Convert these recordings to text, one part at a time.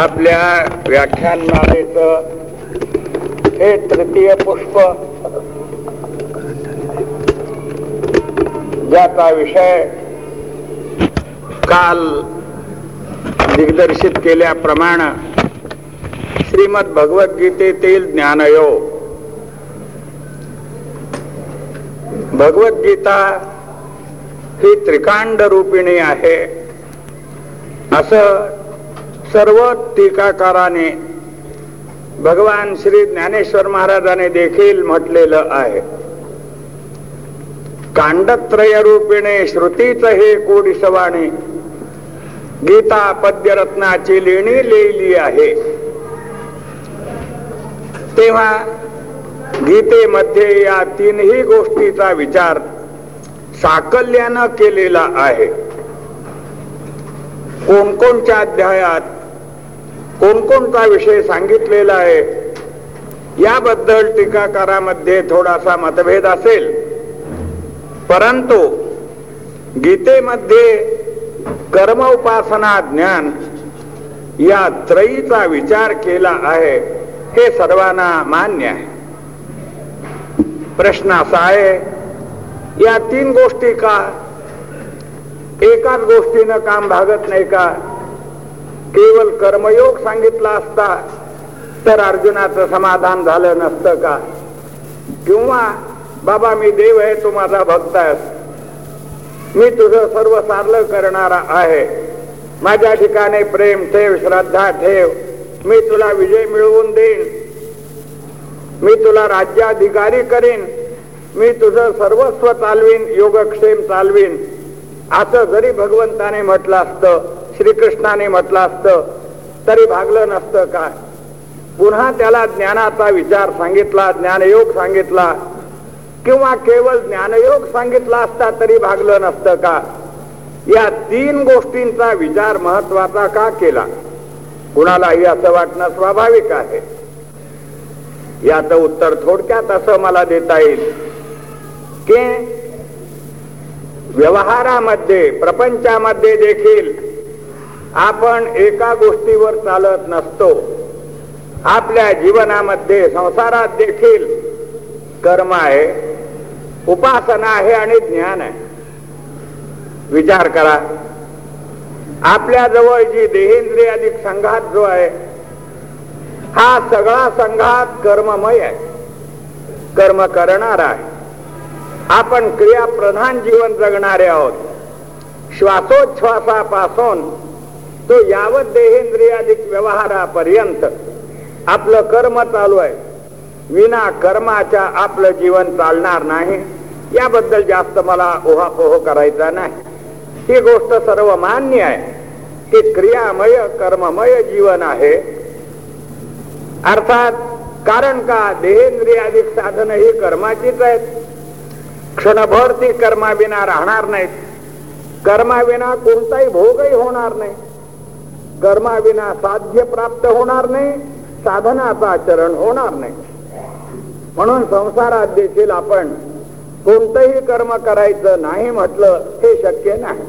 आपल्या व्याख्यानमालेचं हे तृतीय पुष्प ज्याचा विषय काल दिग्दर्शित केल्याप्रमाणे श्रीमद भगवद्गीतेतील ज्ञानयोग भगवद्गीता ही त्रिकांड रूपिणी आहे. असं सर्व टीकाकाराने भगवान श्री ज्ञानेश्वर महाराजाने देखील म्हटलेलं आहे. कांडत्रय रूपिणे श्रुतीच हे कोडिसवाणी गीता पद्यरत्नाची लेणी लिहिली आहे. तेव्हा गीतेमध्ये या तीनही गोष्टीचा विचार साकल्यानं केलेला आहे. कोणकोणच्या अध्यायात कोणकोणता विषय सांगितलेला आहे? याबद्दल टीकाकारामध्ये थोडासा मतभेद असेल. परंतु गीतेमध्ये कर्म उपासना ज्ञान या त्रयीचा विचार केला आहे हे सर्वांना मान्य आहे. प्रश्न असा आहे या तीन गोष्टी का? एकाच गोष्टीनं काम भागत नाही का? केवळ कर्मयोग सांगितला असता तर अर्जुनाचं समाधान झालं नसतं का? किंवा बाबा मी देव आहे तू माझा भक्त आहेस. मी तुझं सर्व सारलं करणारा आहे. माझ्या ठिकाणी प्रेम ठेव श्रद्धा ठेव. मी तुला विजय मिळवून देईन. मी तुला राज्याधिकारी करीन. मी तुझं सर्वस्व चालवीन योगक्षेम चालवीन. असं जरी भगवंताने म्हटलं असतं श्रीकृष्णाने म्हटलं असतं तरी भागलं नसतं का पुन्हा त्याला ज्ञानाचा विचार सांगितला ज्ञानयोग सांगितला किंवा केवळ ज्ञानयोग सांगितला असता तरी भागलं नसतं का? या तीन गोष्टींचा विचार महत्त्वाचा का केला? कुणालाही असं वाटणं स्वाभाविक आहे. याचं उत्तर थोडक्यात असं मला देता येईल की व्यवहारामध्ये प्रपंचामध्ये देखील आपण एका गोष्टीवर चालत नसतो. आपल्या जीवनामध्ये संसारात देखील कर्म आहे उपासना आहे आणि ज्ञान आहे. विचार करा. आपल्या जवळ जी देहेंद्रिय अधिक संघात जो आहे हा सगळा संघात कर्ममय आहे. कर्म करणारा आहे. आपण क्रियाप्रधान जीवन जगणारे आहोत. श्वासोच्छ्वासापासून तो यावत देहेंद्रियाधिक व्यवहारापर्यंत आपलं कर्म चालू आहे. विना कर्माच्या आपलं जीवन चालणार नाही. याबद्दल जास्त मला ओहापोह करायचा नाही. ही गोष्ट सर्व मान्य आहे. की क्रियामय कर्ममय जीवन आहे. अर्थात कारण का देहेंद्रियाधिक साधन ही कर्माचीच आहेत? क्षणभर ती कर्माविना राहणार नाहीत. कर्माविना कोणताही भोगही होणार नाही. कर्माविना साध्य प्राप्त होणार नाही साधनाचं आचरण होणार नाही. म्हणून संसारात देखील आपण कोणतंही कर्म करायचं नाही म्हटलं हे शक्य नाही.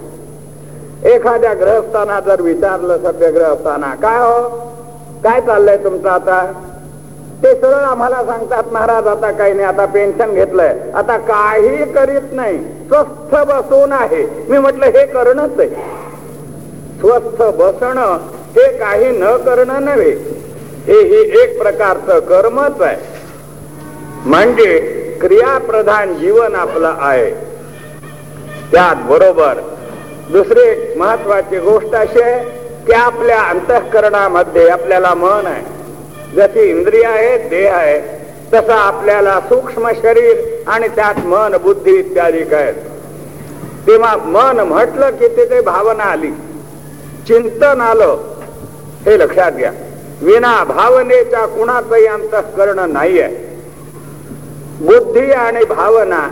एखाद्या ग्रहस्थाना जर विचारलं सध्या ग्रहस्थाना काय हो? काय चाललंय तुमचं आता? ते सरळ आम्हाला सांगतात महाराज आता काही नाही आता पेन्शन घेतलंय. आता काही करीत नाही. स्वस्थ बसून आहे. मी म्हटलं हे करणंच आहे. स्वस्थ बसणं हे काही न करणं नव्हे. हे ही एक प्रकारचं कर्मच आहे. म्हणजे क्रियाप्रधान जीवन आपलं आहे. त्यात बरोबर दुसरी एक महत्वाची गोष्ट अशी आहे की आपल्या अंतःकरणामध्ये आपल्याला मन आहे. जशी इंद्रिय आहे देह आहे तसं आपल्याला सूक्ष्म शरीर आणि त्यात मन बुद्धी इत्यादी आहेत. तेव्हा मन म्हटलं की तिथे भावना आली. चिंतन आलं हे लक्षात घ्या. विना भावनेच्या कुणाचंही अंतःकरण नाही आहे बुद्धी आणि भावना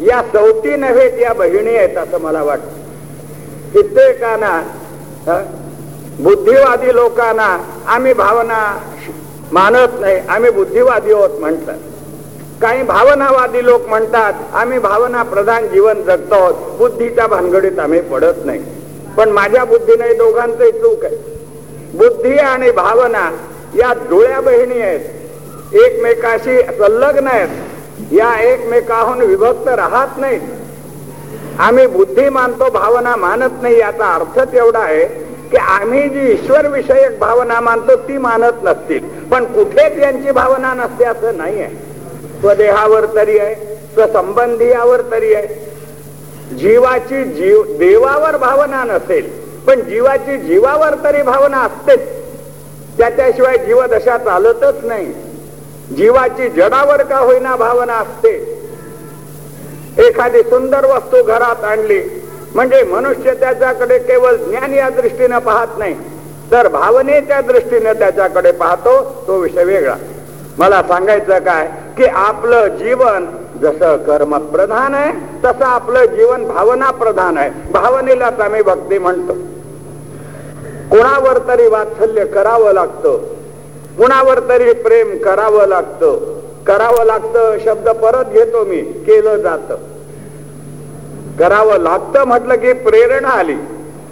या सवती नव्हे या बहिणी आहेत असं मला वाटतं. कित्येकांना बुद्धिवादी लोकांना आम्ही भावना मानत नाही आम्ही बुद्धिवादी आहोत म्हणतात काही भावनावादी लोक म्हणतात आम्ही भावना प्रधान जीवन जगतो आहोत बुद्धीच्या भानगडीत आम्ही पडत नाही. पण माझ्या बुद्धीने दोघांचंही चूक आहे. बुद्धी आणि भावना या जुळ्या बहिणी आहेत. एकमेकाशी संलग्न आहेत. या एकमेकाहून विभक्त राहत नाहीत. आम्ही बुद्धी मानतो भावना मानत नाही याचा अर्थच एवढा आहे की आम्ही जी ईश्वर विषयक भावना मानतो ती मानत नसतील. पण कुठेच यांची भावना नसते असं नाही आहे स्वदेहावर तरी आहे स्वसंबंधीयावर तरी आहे. जीवाची जीव देवावर भावना नसेल पण जीवाची जीवावर तरी भावना असतेच. त्याच्याशिवाय जीवदशा चालतच नाही. जीवाची जडावर का होईना भावना असते? एखादी सुंदर वस्तू घरात आणली म्हणजे मनुष्य त्याच्याकडे केवळ ज्ञान या दृष्टीनं पाहत नाही. तर भावनेच्या दृष्टीने त्याच्याकडे पाहतो तो विषय वेगळा. मला सांगायचं काय की आपलं जीवन जसं कर्म प्रधान आहे तसं आपलं जीवन भावना प्रधान आहे. भावनेलाच आम्ही भक्ती म्हणतो. कोणावर तरी वात्सल्य करावं लागतं. कुणावर तरी प्रेम करावं लागतं. करावं लागतं शब्द परत घेतो मी केलं जात. करावं लागतं म्हटलं की प्रेरणा आली.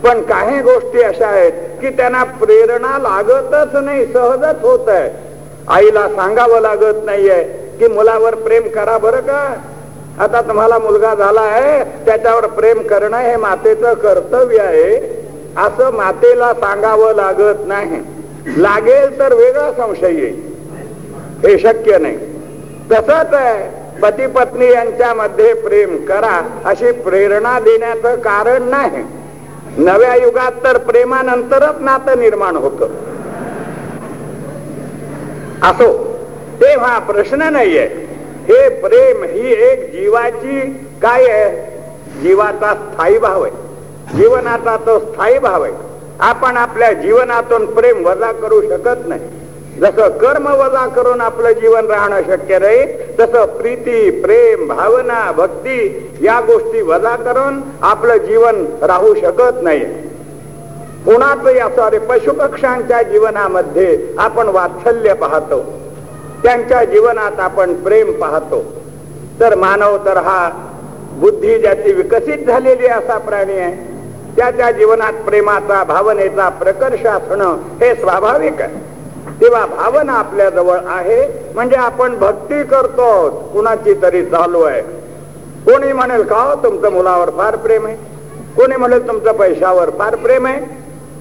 पण काही गोष्टी अशा आहेत की त्यांना प्रेरणा लागतच नाही सहजच होत आहे. आईला सांगावं लागत नाहीये की मुलावर प्रेम करा बरं का? आता तुम्हाला मुलगा झाला आहे त्याच्यावर प्रेम करणं हे मातेचं कर्तव्य आहे. असं मातेला सांगावं लागत नाही. लागेल तर वेगळा संशय येईल. हे शक्य नाही. तसंच आहे पती पत्नी यांच्यामध्ये प्रेम करा अशी प्रेरणा देण्याचं कारण नाही. नव्या युगात तर प्रेमानंतरच नातं निर्माण होत. असो. तेव्हा प्रश्न नाहीये. हे प्रेम ही एक जीवाची काय आहे? जीवाचा स्थायी भाव आहे. जीवनाचा तो स्थायी भाव आहे. आपण आपल्या जीवनातून प्रेम वजा करू शकत नाही. जसं कर्म वजा करून आपलं जीवन राहणं शक्य नाही तसं प्रीती प्रेम भावना भक्ती या गोष्टी वजा करून आपलं जीवन राहू शकत नाही. कुणाचं या सॉरी पशुपक्ष्यांच्या जीवनामध्ये आपण वात्सल्य पाहतो. त्यांच्या जीवनात आपण प्रेम पाहतो. तर मानव तर हा बुद्धी ज्याची विकसित झालेली असा प्राणी आहे त्याच्या जीवनात प्रेमाचा भावनेचा प्रकर्ष असणं हे स्वाभाविक आहे. तेव्हा भावना आपल्या जवळ आहे म्हणजे आपण भक्ती करतो कुणाची तरी चालू आहे. कोणी म्हणेल का हो, तुमचं मुलावर फार प्रेम आहे? कोणी म्हणेल तुमचं पैशावर फार प्रेम आहे?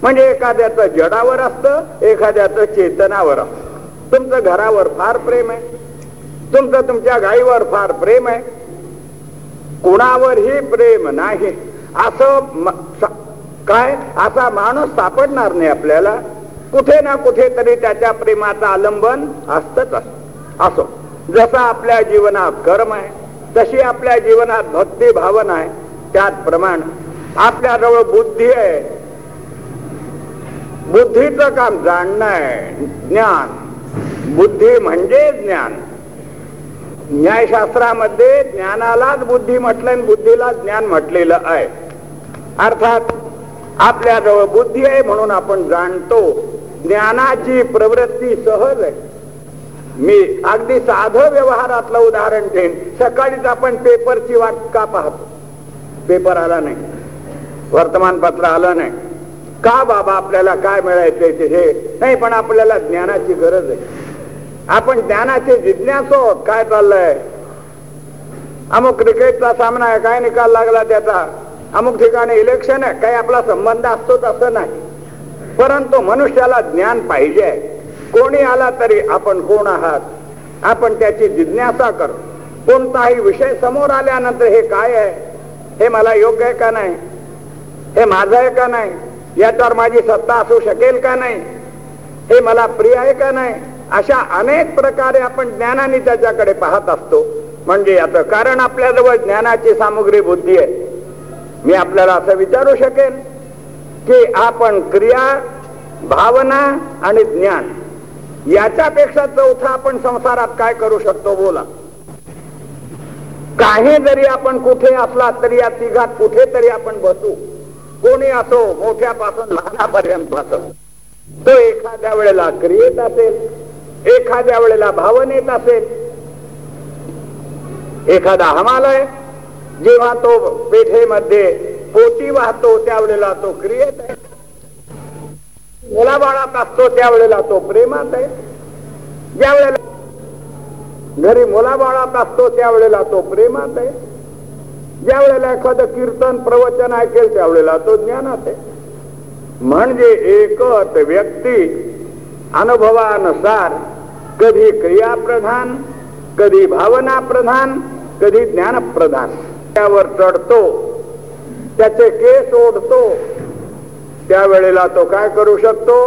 म्हणजे एखाद्याचं जडावर असतं एखाद्याचं चेतनावर असतं. तुमचं घरावर फार प्रेम आहे. तुमचं तुमच्या गाईवर फार प्रेम आहे. कुणावरही प्रेम नाही. असं काय? असा माणूस सापडणार नाही आपल्याला. कुठे ना कुठे तरी त्याच्या प्रेमाचं आलंबन असतच असो. जसं आपल्या जीवनात कर्म आहे तशी आपल्या जीवनात भक्ती भावना आहे. त्याचप्रमाणे आपल्याजवळ बुद्धी आहे. बुद्धीचं काम जाणणं आहे ज्ञान. बुद्धी म्हणजे ज्ञान. न्यायशास्त्रामध्ये ज्ञानालाच बुद्धी म्हटलं आणि बुद्धीला ज्ञान म्हटलेलं आहे. अर्थात आपल्याजवळ बुद्धी आहे म्हणून आपण जाणतो ज्ञानाची प्रवृत्ती सहज आहे. मी अगदी साधं व्यवहारातलं उदाहरण देईन. सकाळीच आपण पेपरची वाट का पाहतो? पेपर आला नाही. वर्तमानपत्र आलं नाही. का बाबा आपल्याला काय मिळायचंय ते? हे नाही पण आपल्याला ज्ञानाची गरज आहे. आपण ज्ञानाचे जिज्ञासो काय चाललंय? अमुक क्रिकेटचा सामना आहे काय निकाल लागला त्याचा? अमुक ठिकाणी इलेक्शन आहे काही आपला संबंध असतो असं नाही. परंतु मनुष्याला ज्ञान पाहिजे कोणी आला तरी आपण कोण आहात? आपण त्याची जिज्ञासा कर. कोणताही विषय समोर आल्यानंतर हे काय आहे? हे मला योग्य आहे का नाही? हे माझं आहे का नाही? याच्यावर माझी सत्ता असू शकेल का नाही? हे मला प्रिय आहे का नाही? अशा अनेक प्रकारे आपण ज्ञानाने त्याच्याकडे पाहत असतो. म्हणजे याचं कारण आपल्याजवळ ज्ञानाची सामुग्री बुद्धी आहे. मी आपल्याला असं विचारू शकेन की आपण क्रिया भावना आणि ज्ञान याच्यापेक्षा चौथा आपण संसारात काय करू शकतो बोला. काही जरी आपण कुठे असला तरी या तिघात कुठेतरी आपण बसू. कोणी असो मोठ्यापासून लहानापर्यंत असो तो एखाद्या वेळेला क्रियेत असेल एखाद्या वेळेला भावनेत असेल. एखादा हमालय जेव्हा तो पेठेमध्ये पोटी वाहतो त्यावेळेला तो क्रियेत आहे. मुलाबाळात असतो त्यावेळेला तो प्रेमात आहे. ज्या वेळेला घरी मुलाबाळात असतो त्यावेळेला तो प्रेमात आहे. ज्या वेळेला एखादं कीर्तन प्रवचन ऐकेल त्यावेळेला तो ज्ञानात आहे. म्हणजे एकच व्यक्ती अनुभवानुसार कधी क्रियाप्रधान कधी भावना प्रधान कधी ज्ञानप्रधान. त्यावर चढतो त्याचे केस ओढतो त्यावेळेला तो काय करू शकतो?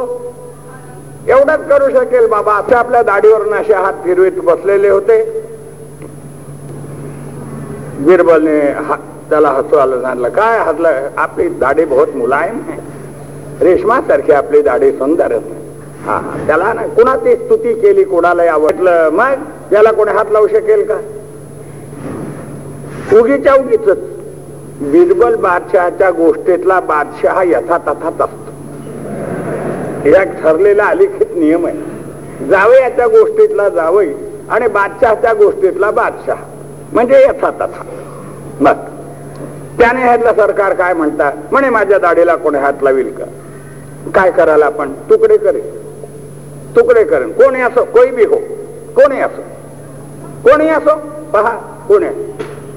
एवढंच करू शकेल बाबा. असे आपल्या दाढीवर असे हात फिरवीत बसलेले होते. बिरबलने त्याला हसू आलं सांगितलं काय हसलं आपली दाढी बहुत मुलायम आहे रेशमा सारखी आपली दाढी सुंदर हा. त्याला ना कुणाची स्तुती केली कुणालाही आवडलं मग त्याला कोणी हात लावू शकेल का? उगीच्या उगीच बिरबल बादशहाच्या गोष्टीतला बादशहा यथातथाच असतो. या ठरलेला अलिखित नियम आहे. जावे याच्या गोष्टीतला जावई आणि बादशहाच्या गोष्टीतला बादशाह. म्हणजे यथातथा मग त्याने ह्यातलं सरकार काय म्हणतात म्हणे माझ्या दाढीला कोणी हात लावील का? काय करायला आपण? तुकडे करेल तुकडे करेन. कोणी असो कोई बी हो. कोणी असो. कोणी असो? पहा कोणी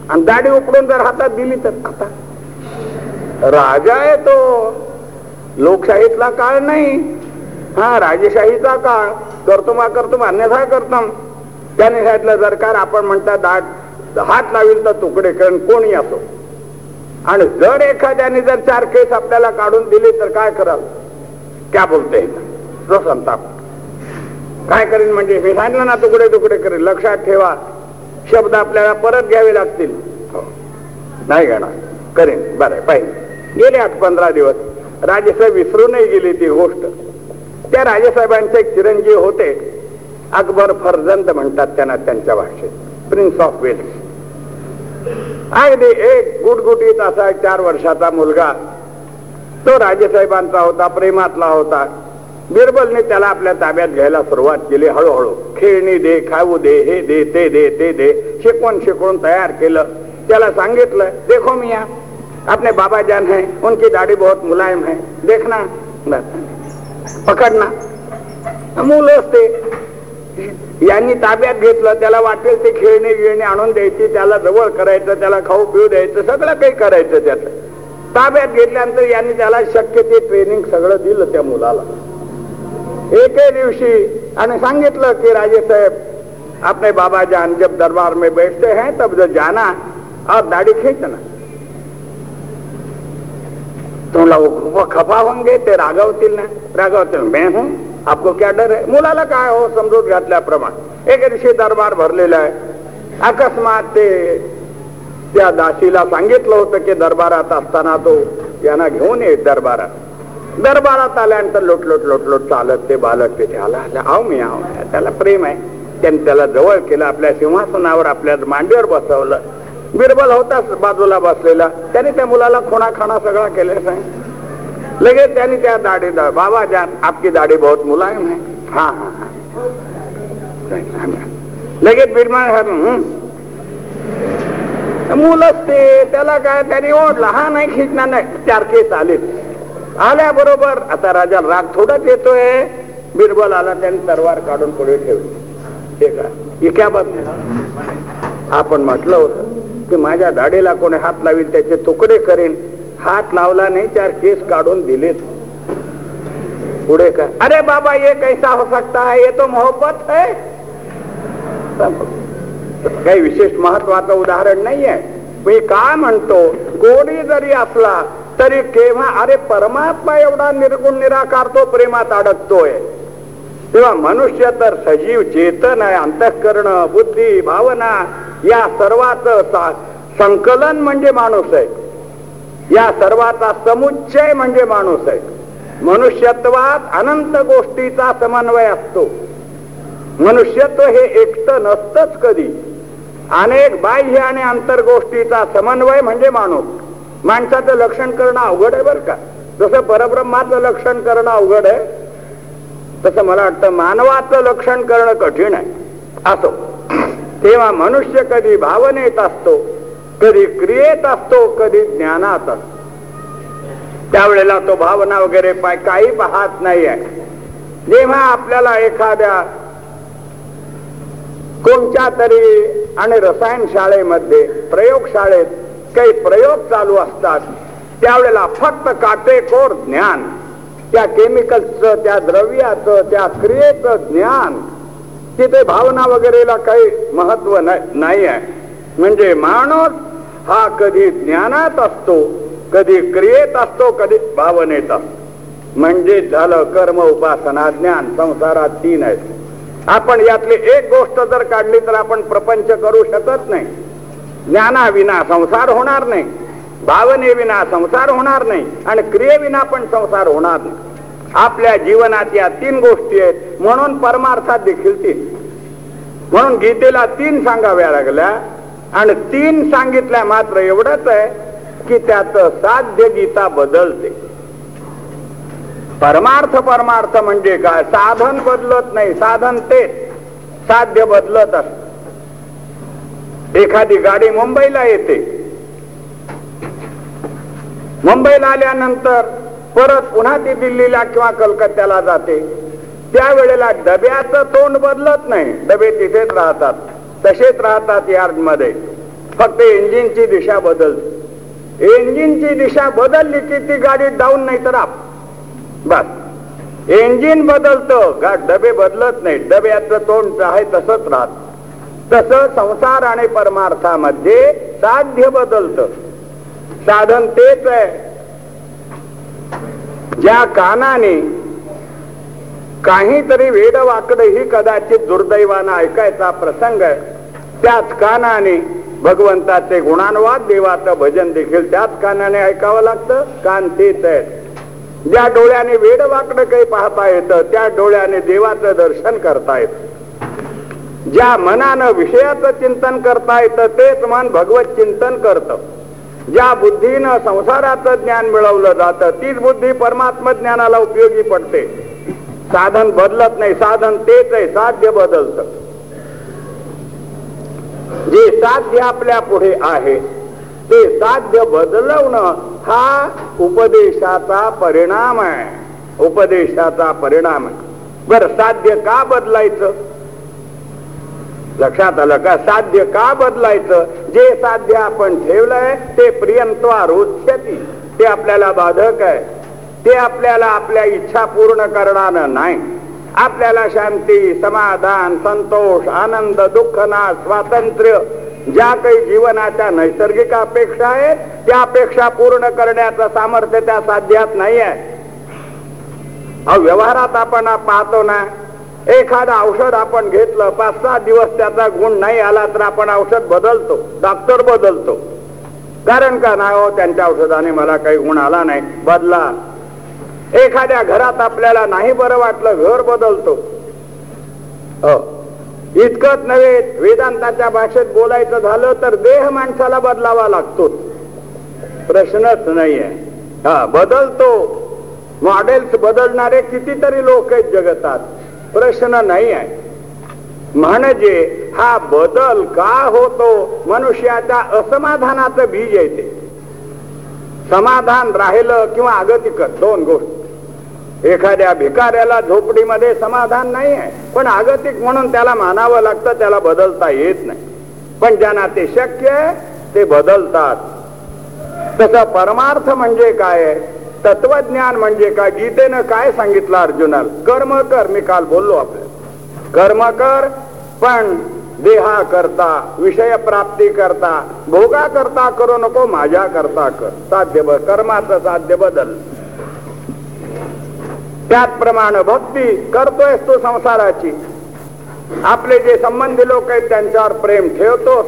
आणि दाढी उपडून जर हातात दिली तर आता. राजा आहे तो. लोकशाहीतला काळ नाही. हा राजेशाहीचा काळ. करतो मा करतो अन्यथा करतो त्याने सांगितलं सरकार आपण म्हणता दाट हात लावेल तर तुकडे करण कोणी असो. आणि जर एखाद्याने जर चार केस आपल्याला काढून दिले तर काय कराल क्या बोलते तो संताप. काय करीन म्हणजे? मी सांगितलं ना तुकडे तुकडे करेन. लक्षात ठेवा. शब्द आपल्याला परत घ्यावे लागतील. हो. नाही घेणार. करेन. बरं पाहिजे गेले आठ पंधरा दिवस. राजेसाहेब विसरूनही गेली ती गोष्ट. त्या राजेसाहेबांचे एक चिरंजीव होते. अकबर फरजंद म्हणतात त्यांना त्यांच्या भाषेत. प्रिन्स ऑफ वेल्स अगदी एक गुटगुटीत असा चार वर्षाचा मुलगा. तो राजेसाहेबांचा होता प्रेमातला होता. बिरबलने त्याला आपल्या ताब्यात घ्यायला सुरुवात केली हळूहळू. खेळणी दे खाऊ दे हे दे ते दे ते दे. शिकवून शिकवून तयार केलं. त्याला सांगितलं देखो मिया अपने बाबा जान है उनकी दाढ़ी बहुत मुलायम है. देखना पकडना. मुलं असते यांनी ताब्यात घेतलं त्याला वाटेल ते खेळणे गिळणे आणून द्यायची त्याला जवळ करायचं त्याला खाऊ पिऊ द्यायचं सगळं काही करायचं त्याचं. ताब्यात घेतल्यानंतर यांनी त्याला शक्य ते ट्रेनिंग सगळं दिलं त्या मुलाला. एके दिवशी आणि सांगितलं की राजे साहेब अपने बाबा जान जब दरबार में बैठते हैं तब जो जाना और दाढ़ी खींचना. तुम्हाला खपा खफा होंगे ते रागवतील ना रागवतील मैं हूं. आपको क्या डर आहे मुलाला काय हो समजूत घातल्याप्रमाणे एक दिवशी दरबार भरलेला आहे। अकस्मात ते त्या दाशीला सांगितलं होतं की दरबारात असताना तो यांना घेऊन ये दरबारात. दरबारात आल्यानंतर लोटलोट लोटलोट चालत ते बालक तिथे आला आव मी आव त्याला प्रेम आहे. त्यांनी त्याला जवळ केलं आपल्या सिंहासनावर आपल्या मांडीवर बसवलं. बिरबल होताच बाजूला बसलेला. त्याने त्या मुलाला खुणाखाणा सगळा केला सांग लगेच त्यांनी त्या दाढी बाबा जान आपकी दाढी बहुत मुलायम है। हा हा हा। लगेच बिरबल मुलंच ते त्याला काय त्याने ओढला हा नाही खिचणार नाही चार केस आले. आल्याबरोबर आता राजा राग थोडाच येतोय बिरबल आला त्याने तरवार काढून पुढे ठेवली. हे का इक्याबात आपण म्हटलं होतं की माझ्या दाढीला कोणी हात लावील त्याचे तुकडे करेन. हात लावला नाही चार केस काढून दिलेत. पुढे का अरे बाबा ये कैसा हो सकता है? ये तो मोहब्बत है. काही विशेष महत्वाचं उदाहरण नाहीये मी काय म्हणतो कोणी जरी असला तरी केव्हा अरे परमात्मा एवढा निर्गुण निराकार तो प्रेमात अडकतोय. तेव्हा मनुष्य तर सजीव चेतन आहे अंतःकरण बुद्धी भावना या सर्वाच संकलन म्हणजे माणूस आहे. या सर्वाचा समुच्चय म्हणजे माणूस आहे. मनुष्यत्वात अनंत गोष्टीचा समन्वय असतो. मनुष्यत्व हे एकटं नसतच कधी. अनेक बाह्य आणि अंतर गोष्टीचा समन्वय म्हणजे माणूस. माणसाचं लक्षण करणं अवघड आहे बरं का? जसं परब्रह्माचं लक्षण करणं अवघड आहे तसं मला वाटतं मानवाचं लक्षण करणं कठीण आहे. असो. तेव्हा मनुष्य कधी भावनेत असतो कधी क्रियेत असतो कधी ज्ञानात असतो. त्यावेळेला तो भावना वगैरे पाय काही पाहत नाही आहे जेव्हा आपल्याला एखाद्या कोणत्या तरी आणि रसायन शाळेमध्ये प्रयोगशाळेत काही प्रयोग चालू असतात त्यावेळेला फक्त काटेकोर ज्ञान त्या केमिकल्सचं त्या द्रव्याचं त्या क्रियेचं ज्ञान तिथे भावना वगैरेला काही महत्त्व नाही आहे म्हणजे माणूस हा कधी ज्ञानात असतो कधी क्रियेत असतो कधी भावनेत असतो. म्हणजे झालं कर्म उपासना ज्ञान संसारात तीन आहेत. आपण यातली एक गोष्ट जर काढली तर आपण प्रपंच करू शकत नाही. ज्ञानाविना संसार होणार नाही. भावनेविना संसार होणार नाही. आणि क्रियेविना पण संसार होणार नाही. आपल्या जीवनात या तीन गोष्टी आहेत. म्हणून परमार्थात देखील तीन. म्हणून गीतेला तीन सांगाव्या लागल्या. आणि तीन सांगितल्या मात्र एवढंच आहे की त्याच साध्य गीता बदलते. परमार्थ परमार्थ म्हणजे काय? साधन बदलत नाही साधन तेच. साध्य बदलत असत. एखादी गाडी मुंबईला येते. मुंबईला आल्यानंतर परत पुन्हा ती दिल्लीला किंवा कलकत्त्याला जाते. त्यावेळेला डब्याचं तोंड बदलत नाही. डबे तिथेच राहतात. तसेच राहतात यार्डमध्ये. फक्त इंजिनची दिशा बदलते इंजिनची दिशा बदलली की ती गाडी डाऊन नाही तर आप बस. इंजिन बदलतं डबे बदलत नाही डब्याचं तोंड आहे तसंच राहत. तस संसार आणि परमार्थामध्ये साध्य बदलत. साधन तेच आहे. ज्या कानाने काहीतरी वेड ही कदाचित दुर्दैवानं ऐकायचा प्रसंग आहे त्याच कानाने भगवंताचे गुणानुवाद देवाचं भजन देखील त्याच कानाने ऐकावं लागतं कान तेच आहेत. ज्या डोळ्याने वेड वाकड काही पाहता येतं त्या डोळ्याने देवाचं दर्शन करता येत. ज्या मनानं विषयाचं चिंतन करता येतं तेच मन भगवत चिंतन करतं. ज्या बुद्धीनं संसाराचं ज्ञान मिळवलं जातं तीच बुद्धी परमात्म ज्ञानाला उपयोगी पडते. साधन बदलत नाही साधन तेच आहे साध्य बदलतं. जे साध्य आपल्या पुढे आहे ते साध्य बदलवणं हा उपदेशाचा परिणाम आहे. उपदेशाचा परिणाम आहे. बर साध्य का बदलायचं? लक्षात आलं का? साध्य का बदलायचं? जे साध्य आपण ठेवलंय ते प्रियंत्वा रोचती ते आपल्याला बाधक आहे. ते आपल्याला आपल्या इच्छा पूर्ण करणार नाही. आपल्याला शांती समाधान संतोष आनंद दुःख नाश स्वातंत्र्य ज्या काही जीवनाच्या नैसर्गिक अपेक्षा आहेत त्या अपेक्षा पूर्ण करण्याचं सामर्थ्य त्या साध्यात नाही आहे व्यवहारात आपण पाहतो ना एखादं औषध आपण घेतलं पाच सहा दिवस त्याचा गुण नाही आला तर आपण औषध बदलतो डॉक्टर बदलतो. कारण का नाही हो त्यांच्या औषधाने मला काही गुण आला नाही बदला. एखाद्या घरात आपल्याला नाही बरं वाटलं घर बदलतो. इतकंच नव्हे वेदांताच्या भाषेत बोलायचं झालं तर देह माणसाला बदलावा लागतो. प्रश्नच नाहीये. हा बदलतो. मॉडेल्स बदलणारे कितीतरी लोक आहेत जगतात. प्रश्न नाही आहे म्हणजे हा बदल का होतो? मनुष्याच्या असमाधानाचं बीज येते समाधान राहिलं किंवा अगतिकत दोन गोष्टी. एखाद्या भिकाऱ्याला झोपडीमध्ये समाधान नाही आहे पण आगतिक म्हणून त्याला मानावं लागतं त्याला बदलता येत नाही. पण ज्यांना ते शक्य आहे ते बदलतात. तसं परमार्थ म्हणजे काय तत्वज्ञान म्हणजे काय? गीतेनं काय सांगितलं अर्जुनाला? कर्म कर मी काल बोललो आपल्या कर्म कर पण देहा करता विषय प्राप्ती करता भोगा करता करू नको माझ्या करता कर. साध्य कर्माचं साध्य बदल. त्याचप्रमाणे भक्ती करतोय तो संसाराची. आपले जे संबंधी लोक आहेत त्यांच्यावर प्रेम ठेवतो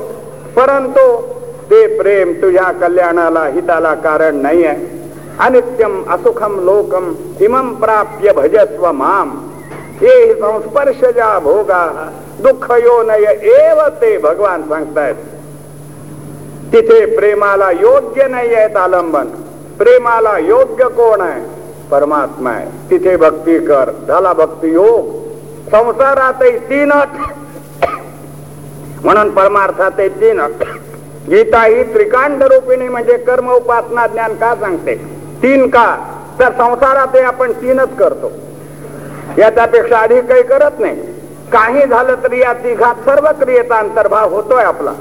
परंतु ते प्रेम तुझ्या कल्याणाला हिताला कारण नाही आहे अनित्यम असुखम लोकम इमम प्राप्य भजस्व माम. हे संस्पर्श ज्या भोगा दुःख यो नय एव ते भगवान सांगतायत. तिथे प्रेमाला योग्य नाही आहेत आलंबन. प्रेमाला योग्य कोण आहे? परमात्मा आहे. तिथे भक्ती कर. झाला भक्ती योग. संसारातही तीन म्हणून परमार्थात तीनच. गीता ही त्रिकांड रूपिणी म्हणजे कर्म उपासना ज्ञान का सांगते? तीन का? तर संसारात आपण तीनच करतो. याच्यापेक्षा अधिक काही करत नाही. काही झालं तरी या तिघात सर्व क्रियेचा अंतर्भाव होतोय आपला.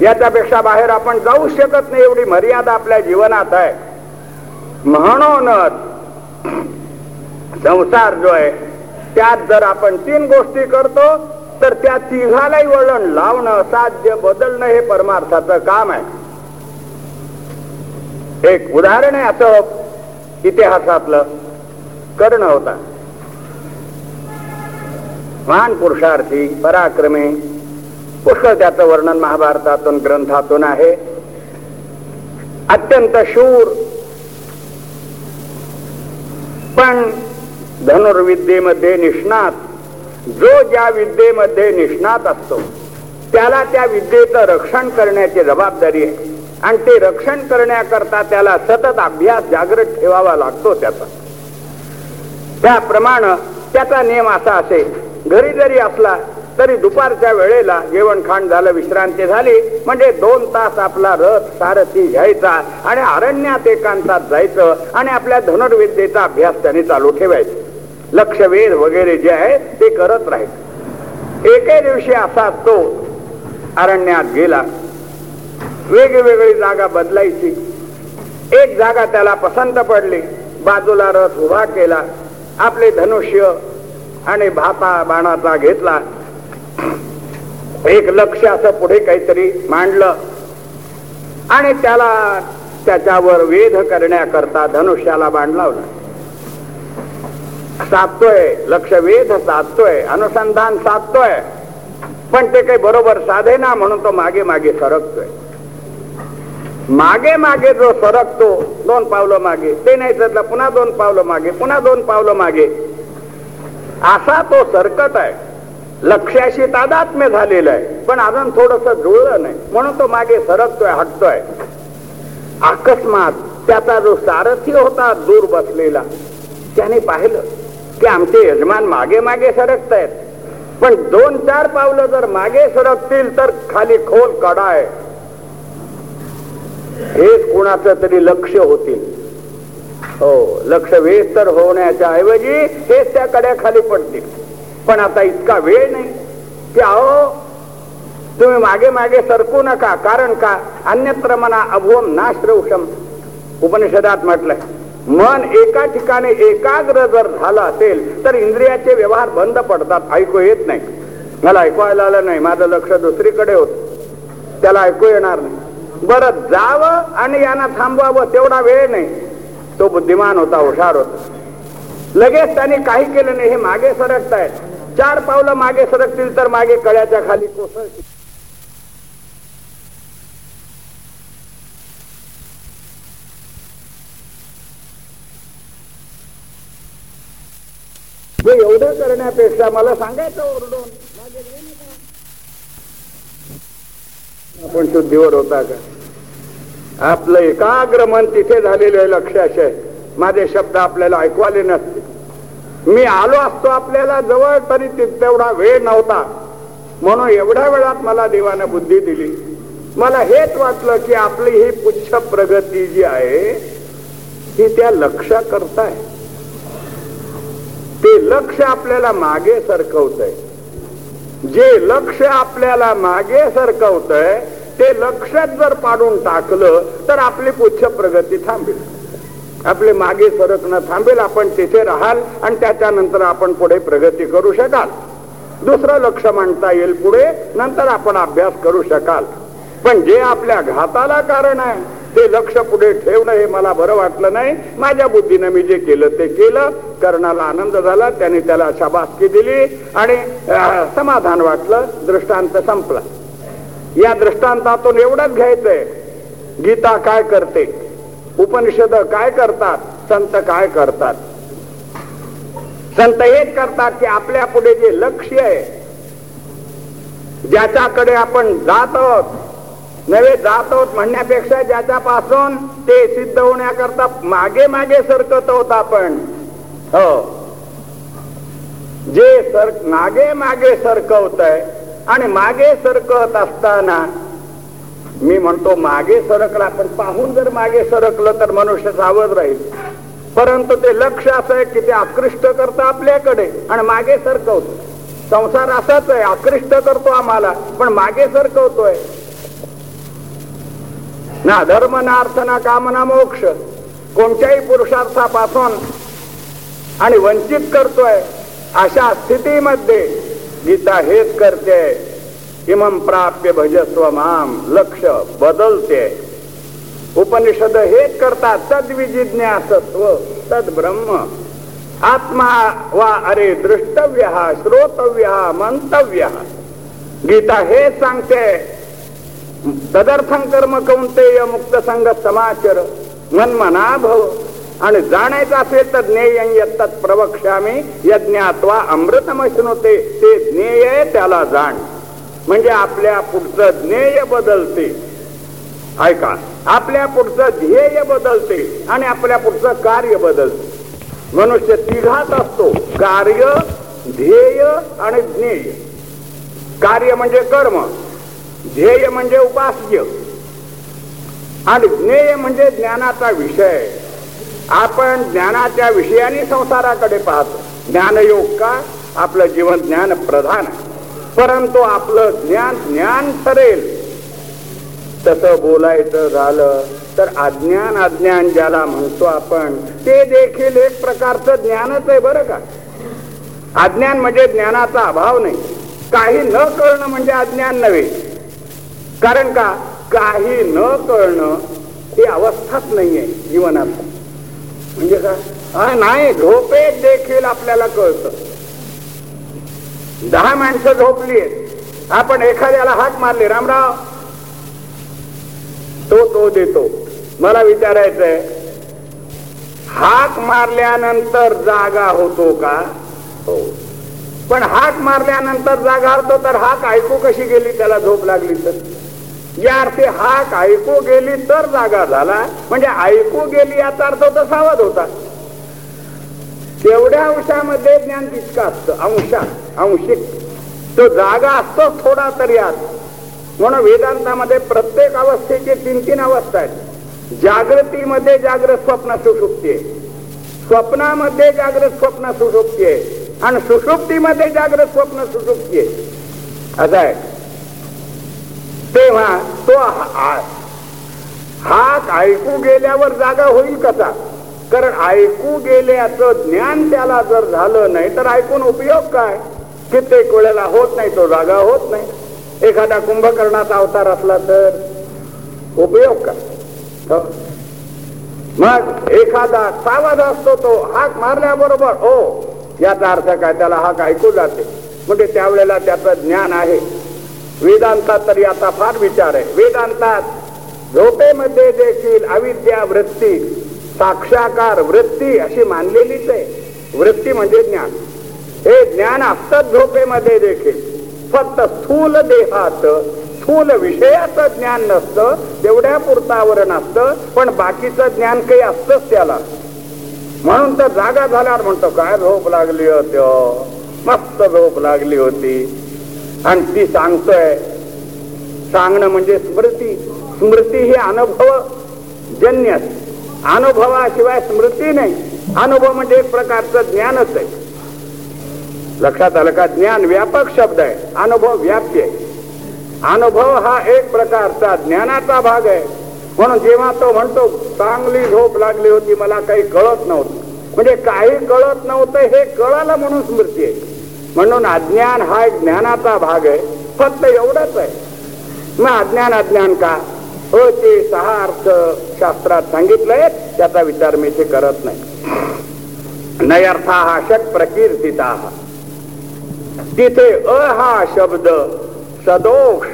याच्यापेक्षा बाहेर आपण जाऊ शकत नाही. एवढी मर्यादा आपल्या जीवनात आहे. म्हणूनच संसार जो आहे त्यात जर आपण तीन गोष्टी करतो तर त्या तिघालाही वळण लावणं साध्य बदलणं हे परमार्थाचं काम आहे. एक उदाहरण आहे असं इतिहासातलं कर्ण होता. महान पुरुषार्थी पराक्रमी पुष्कळ त्याचं वर्णन महाभारतातून ग्रंथातून आहे. अत्यंत शूर पण धनुर्विद्येमध्ये निष्णात जो ज्या विद्येमध्ये निष्णात असतो त्याला त्या विद्येचं रक्षण करण्याची जबाबदारी आहे. आणि ते रक्षण करण्याकरता त्याला सतत अभ्यास जागृत ठेवावा लागतो त्याचा. त्याप्रमाणे त्याचा नियम असा असेल घरी जरी असला तरी दुपारच्या वेळेला जेवण खाण झालं विश्रांती झाली. म्हणजे दोन तास आपला रथ सारथी घ्यायचा आणि अरण्यात एकांतात जायचं आणि आपल्या धनुर्विद्येचा अभ्यास त्याने चालू ठेवायचा. लक्षवेध वगैरे जे आहे ते करत राहील एके दिवशी असा तो अरण्यात गेला. वेगवेगळी जागा बदलायची. एक जागा त्याला पसंत पडली. बाजूला रथ उभा केला. आपले धनुष्य आणि भाता बाणाचा घेतला. एक लक्ष असं पुढे काहीतरी मांडलं. आणि त्याला त्याच्यावर वेध करण्याकरता धनुष्याला बाण लावला. साधतोय लक्ष वेध साधतोय अनुसंधान साधतोय. पण ते काही बरोबर साधे ना म्हणून तो मागे मागे सरकतोय. मागे मागे जो सरकतो दोन पावलं मागे. ते नाही सरला पुन्हा दोन पावलं मागे पुन्हा दोन पावलं मागे. असा तो सरकत आहे. लक्ष्याशी तादात्म्य झालेलं आहे. पण अजून थोडस जुळलं नाही. म्हणून तो मागे सरकतोय हटतोय. अकस्मात त्याचा जो सारथी होता दूर बसलेला त्याने पाहिलं की आमचे यजमान मागे मागे सरकतायत. पण दोन चार पावलं जर मागे सरकतील तर खाली खोल कडा आहे हेच कुणाचं तरी लक्ष होतील. हो लक्ष वेस्ट तर होण्याच्या ऐवजी हेच त्या कड्या खाली पडतील. पण आता इतका वेळ नाही की अहो तुम्ही मागे मागे सरकू नका. कारण का? अन्यत्र मना अभोम नाश्रौषम. उपनिषदात म्हटलंय मन एका ठिकाणी एकाग्र जर झालं असेल तर इंद्रियाचे व्यवहार बंद पडतात. ऐकू येत नाही. मला ऐकवायला आलं नाही. माझं लक्ष दुसरीकडे होत. त्याला ऐकू येणार नाही. बरं जावं आणि यांना थांबवावं तेवढा वेळ नाही. तो बुद्धिमान होता हुशार होता. लगेच त्यांनी काही केलं नाही. हे मागे सरकतायत. चार पावलं मागे सरकतील तर मागे कळ्याच्या खाली कोसळतील. एवढं करण्यापेक्षा मला सांगायचं ओरडून. आपण शुद्धीवर होता का? आपलं एकाग्र मन तिथे झालेलं आहे लक्षाश माझे शब्द आपल्याला ऐकवाले नसते मी आलो असतो आपल्याला जवळ तरी तेवढा वेळ नव्हता. म्हणून एवढ्या वेळात मला देवानं बुद्धी दिली. मला हेच वाटलं की आपली ही पुच्छ प्रगती जी आहे ती त्या लक्ष करताय ते लक्ष आपल्याला मागे सरकवत जे लक्ष आपल्याला मागे सरकवत ते लक्षात जर पाडून टाकलं तर आपली पुच्छ प्रगती थांबेल. आपले मागे सरकणं थांबेल आपण तिथे राहाल आणि त्याच्यानंतर आपण पुढे प्रगती करू शकाल. दुसरं लक्ष मांडता येईल पुढे नंतर आपण अभ्यास करू शकाल. पण जे आपल्या घाताला कारण आहे ते लक्ष पुढे ठेवणं हे मला बरं वाटलं नाही. माझ्या बुद्धीनं मी जे केलं ते केलं. कर्णाला आनंद झाला त्याने त्याला शाबासकी दिली आणि समाधान वाटलं. दृष्टांत संपला. या दृष्टांतातून एवढंच घ्यायचंय. गीता काय करते? उपनिषद काय करतात? संत काय करतात? संत हेच करतात की आपल्या पुढे जे लक्ष्य आहे ज्याच्याकडे आपण जात आहोत नव्हे जात आहोत म्हणण्यापेक्षा ज्याच्यापासून ते सिद्ध होण्याकरता मागे मागे सरकत होत आपण. हो. जे सर मागे मागे सरकवत आहे आणि मागे सरकत असताना मी म्हणतो मागे सरकला पण पाहून जर मागे सरकलं तर मनुष्य सावध राहील. परंतु ते लक्ष असं आहे की ते आकृष्ट करतं आपल्याकडे आणि मागे सरकवतो. संसार असाच आहे आकृष्ट करतो आम्हाला पण मागे सरकवतोय. ना धर्म ना अर्थ ना कामना मोक्ष. कोणत्याही पुरुषार्थापासून आणि वंचित करतोय अशा स्थितीमध्ये गीता हेच करते. इमं प्राप्य भजस्व माम लक्ष बदलते. उपनिषद हेच करतात तद्विजिज्ञासत्व तद ब्रह्म आत्मा वा अरे दृष्टव्य श्रोतव्य मंतव्य. गीता हे सांगते तदर्थं कर्म कौंतेय मुक्त संघ समाचर मनमना भव. आणि जाणायचं असेल तर ज्ञेय तत् प्रवक्षामी यज्ञात्वा अमृतमश्नुते ते ज्ञेय त्याला जाण. म्हणजे आपल्या पुढचं ज्ञेय बदलते. ऐका आपल्या पुढचं ध्येय बदलते आणि आपल्या पुढचं कार्य बदलते. मनुष्य तिघात असतो कार्य ध्येय आणि ज्ञेय. कार्य म्हणजे कर्म ध्येय म्हणजे उपास्य. आणि ज्ञेय म्हणजे ज्ञानाचा विषय. आपण ज्ञानाच्या विषयाने संसाराकडे पाहतो. ज्ञानयोग का? आपलं जीवन ज्ञान प्रधान परंतु आपलं ज्ञान ज्ञान ठरेल. तसं बोलायचं झालं तर अज्ञान अज्ञान ज्याला म्हणतो आपण ते देखील एक प्रकारचं ज्ञानच आहे बरं का. अज्ञान म्हणजे ज्ञानाचा अभाव नाही. काही न कळणं म्हणजे अज्ञान नव्हे. कारण का? काही न कळणं ही अवस्थाच नाहीये जीवनात. म्हणजे का? नाही झोपेत देखील आपल्याला कळतं. दहा माणसं झोपली. आपण एखाद्याला हाक मारले रामराव तो तो देतो. मला विचारायचंय हाक मारल्यानंतर जागा होतो का? हो. पण हाक मारल्यानंतर जागा होतो तर हाक ऐकू कशी गेली? त्याला झोप लागली तर. या अर्थी हाक ऐकू गेली तर जागा झाला. म्हणजे ऐकू गेली याचा अर्थ तो सावध होता. तेवढ्या अंशामध्ये ज्ञान तितकं असतं अंशा अंशिक. तो जागा असतो थोडा तरी आज म्हणून वेदांतामध्ये प्रत्येक अवस्थेचे तीन तीन अवस्था आहेत. जागृतीमध्ये जागृत स्वप्न सुशुक्ती स्वप्नामध्ये जागृत स्वप्न सुशुक्ती आहे. आणि सुशुक्तीमध्ये जागृत स्वप्न सुशुक्ती आहे. असं आहे. तेव्हा तो हाक ऐकू गेल्यावर जागा होईल कसा? कारण ऐकू गेल्याचं ज्ञान त्याला जर झालं नाही तर ऐकून उपयोग काय? कित्येक वेळेला होत नाही तो जागा होत नाही. एखादा कुंभकर्णाचा अवतार असला तर उपयोग काय? मग एखादा सावध असतो तो हाक मारल्याबरोबर हो याचा अर्थ काय? त्याला हाक ऐकू जाते. म्हणजे त्यावेळेला त्याचं ज्ञान आहे. वेदांतात तरी आता फार विचार आहे. वेदांतात झोपेमध्ये देखील अविद्या वृत्ती साक्षाकार वृत्ती अशी मानलेलीच आहे. वृत्ती म्हणजे ज्ञान. हे ज्ञान असतं झोपेमध्ये देखील. फक्त स्थूल देहात स्थूल विषयाचं ज्ञान नसतं तेवढ्या पुरतावरण असतं पण बाकीचं ज्ञान काही असतंच त्याला. म्हणून तर जागा झाल्यावर म्हणतो काय झोप लागली होती? मस्त झोप लागली होती. आणि ती सांगतोय सांगणं म्हणजे स्मृती. स्मृती ही अनुभव जन्य. अनुभवाशिवाय स्मृती नाही. अनुभव म्हणजे एक प्रकारचं ज्ञानच आहे. लक्षात आलं का? ज्ञान व्यापक शब्द आहे. अनुभव व्याप्य आहे. अनुभव हा एक प्रकारचा ज्ञानाचा भाग आहे. म्हणून जेव्हा तो म्हणतो चांगली झोप लागली होती मला काही कळत नव्हतं. म्हणजे काही कळत नव्हतं हे कळालं म्हणून स्मृती आहे. म्हणून अज्ञान हा एक ज्ञानाचा भाग आहे. फक्त एवढंच आहे. मग अज्ञान अज्ञान का? हो ते सहा अर्थ शास्त्रात सांगितलंय त्याचा विचार मी ते करत नाही. नयर्था हा शक प्रकीर्तिता. तिथे अ हा शब्द सदोष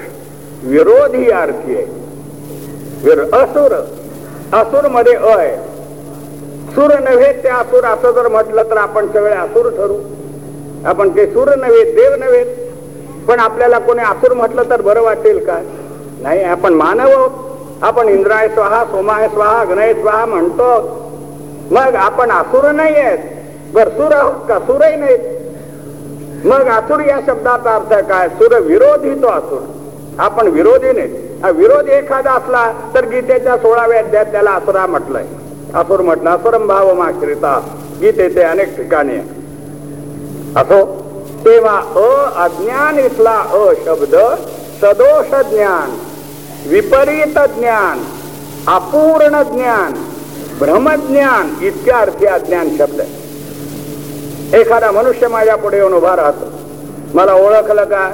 विरोधी अर्थी आहे. असुर असुरमध्ये अ आहे. सुर नव्हे ते असुर असं जर म्हटलं तर आपण सगळे असुर ठरू. आपण ते सुर नव्हे देव नव्हे. पण आपल्याला कोणी असुर म्हटलं तर बरं वाटेल का? नाही आपण मानव आहोत. आपण इंद्राय स्वाहा सोमाय स्वाहा अग्नय स्वाहा म्हणतो. मग आपण असुर नाही आहेत. बर आहोत का सुरही नाहीत? मग असुर या शब्दाचा अर्थ काय? सुर विरोधी तो असुर आपण विरोधी नाही. विरोधी विरोध एखादा असला तर गीतेच्या सोळाव्या अध्यायात त्याला असुरा म्हटलंय. असुर म्हटलं असुरम भाव माश्रिता गीतेचे अनेक ठिकाणी असो तेव्हा अ अज्ञान इथला अ शब्द सदोष ज्ञान. विपरीत ज्ञान अपूर्ण ज्ञान भ्रमज्ञान इतक्या अर्थी अज्ञान शब्द आहे. एखादा मनुष्य माझ्या पुढे येऊन उभा राहतो. मला ओळखलं का?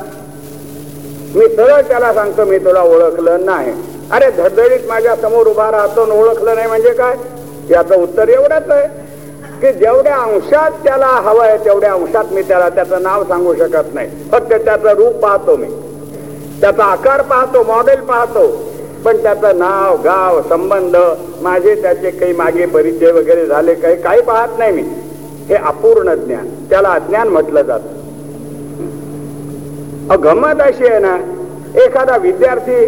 मी सरळ त्याला सांगतो मी तुला ओळखलं नाही. अरे धडधडीत माझ्यासमोर उभा राहतो आणि ओळखलं नाही म्हणजे काय? याचं उत्तर एवढंच आहे की जेवढ्या अंशात त्याला हवं आहे तेवढ्या अंशात मी त्याला त्याचं नाव सांगू शकत नाही. फक्त त्याचं रूप पाहतो मी. त्याचा आकार पाहतो मॉडेल पाहतो. पण त्याचं नाव गाव संबंध माझे त्याचे काही मागे परिचय वगैरे झाले काही काही पाहत नाही मी. हे अपूर्ण ज्ञान. त्याला अज्ञान म्हटलं जात. गमत अशी आहे ना एखादा विद्यार्थी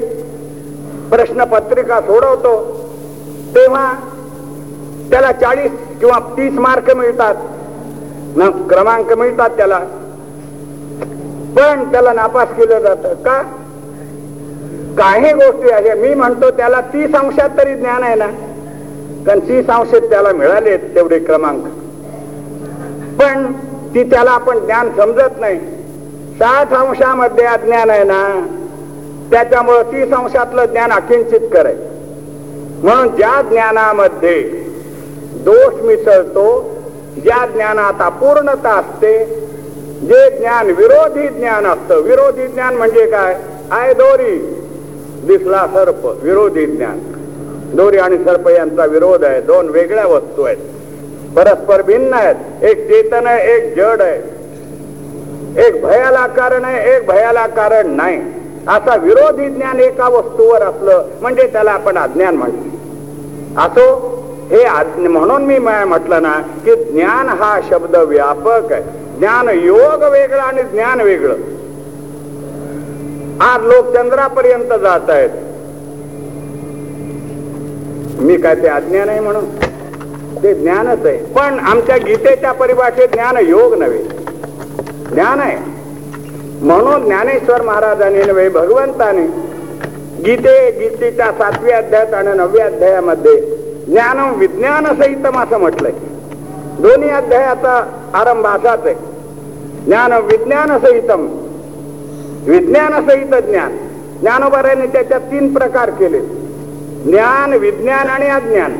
प्रश्नपत्रिका सोडवतो तेव्हा त्याला चाळीस किंवा तीस मार्क मिळतात. ना क्रमांक मिळतात त्याला. पण त्याला नापास केलं जात. का? काही गोष्टी अशा मी म्हणतो त्याला तीस अंशात तरी ज्ञान आहे ना. कारण तीस अंशात त्याला मिळाले तेवढे क्रमांक. पण ती त्याला आपण ज्ञान समजत नाही. साठ अंशामध्ये अज्ञान आहे ना. त्याच्यामुळं तीस अंशातलं ज्ञान अकिंचित कराय म्हणून ज्या ज्ञानामध्ये दोष मिसळतो ज्या ज्ञानात अपूर्णता असते जे ज्ञान विरोधी ज्ञान असतं. विरोधी ज्ञान म्हणजे काय? आय दोरी दिसला सर्प विरोधी ज्ञान. दोरी आणि सर्प यांचा विरोध आहे. दोन वेगळ्या वस्तू आहेत. परस्पर भिन्न आहेत. एक चेतन आहे एक जड आहे. एक भयाला कारण आहे एक भयाला कारण नाही. असा विरोधी ज्ञान एका वस्तूवर असलं म्हणजे त्याला आपण अज्ञान म्हणतो. असो हे म्हणून मी म्हटलं ना की ज्ञान हा शब्द व्यापक आहे. ज्ञान योग वेगळं आणि ज्ञान वेगळं. आज लोक चंद्रापर्यंत जात आहेत. मी काय ते अज्ञान आहे म्हणून? ते ज्ञानच आहे. पण आमच्या गीतेच्या परिभाषेत ज्ञान योग नव्हे. ज्ञान आहे. म्हणून ज्ञानेश्वर महाराजांनी नव्हे भगवंताने गीते गीतेच्या सातव्या अध्यायात आणि नवव्या अध्यायामध्ये ज्ञान विज्ञान सहितम असं म्हटलंय. दोन्ही अध्यायाचा आरंभ असाच आहे. ज्ञान विज्ञान सहितम. विज्ञान सहित ज्ञान ज्ञानोबाऱ्याने त्याच्यात तीन प्रकार केले. ज्ञान विज्ञान आणि अज्ञान.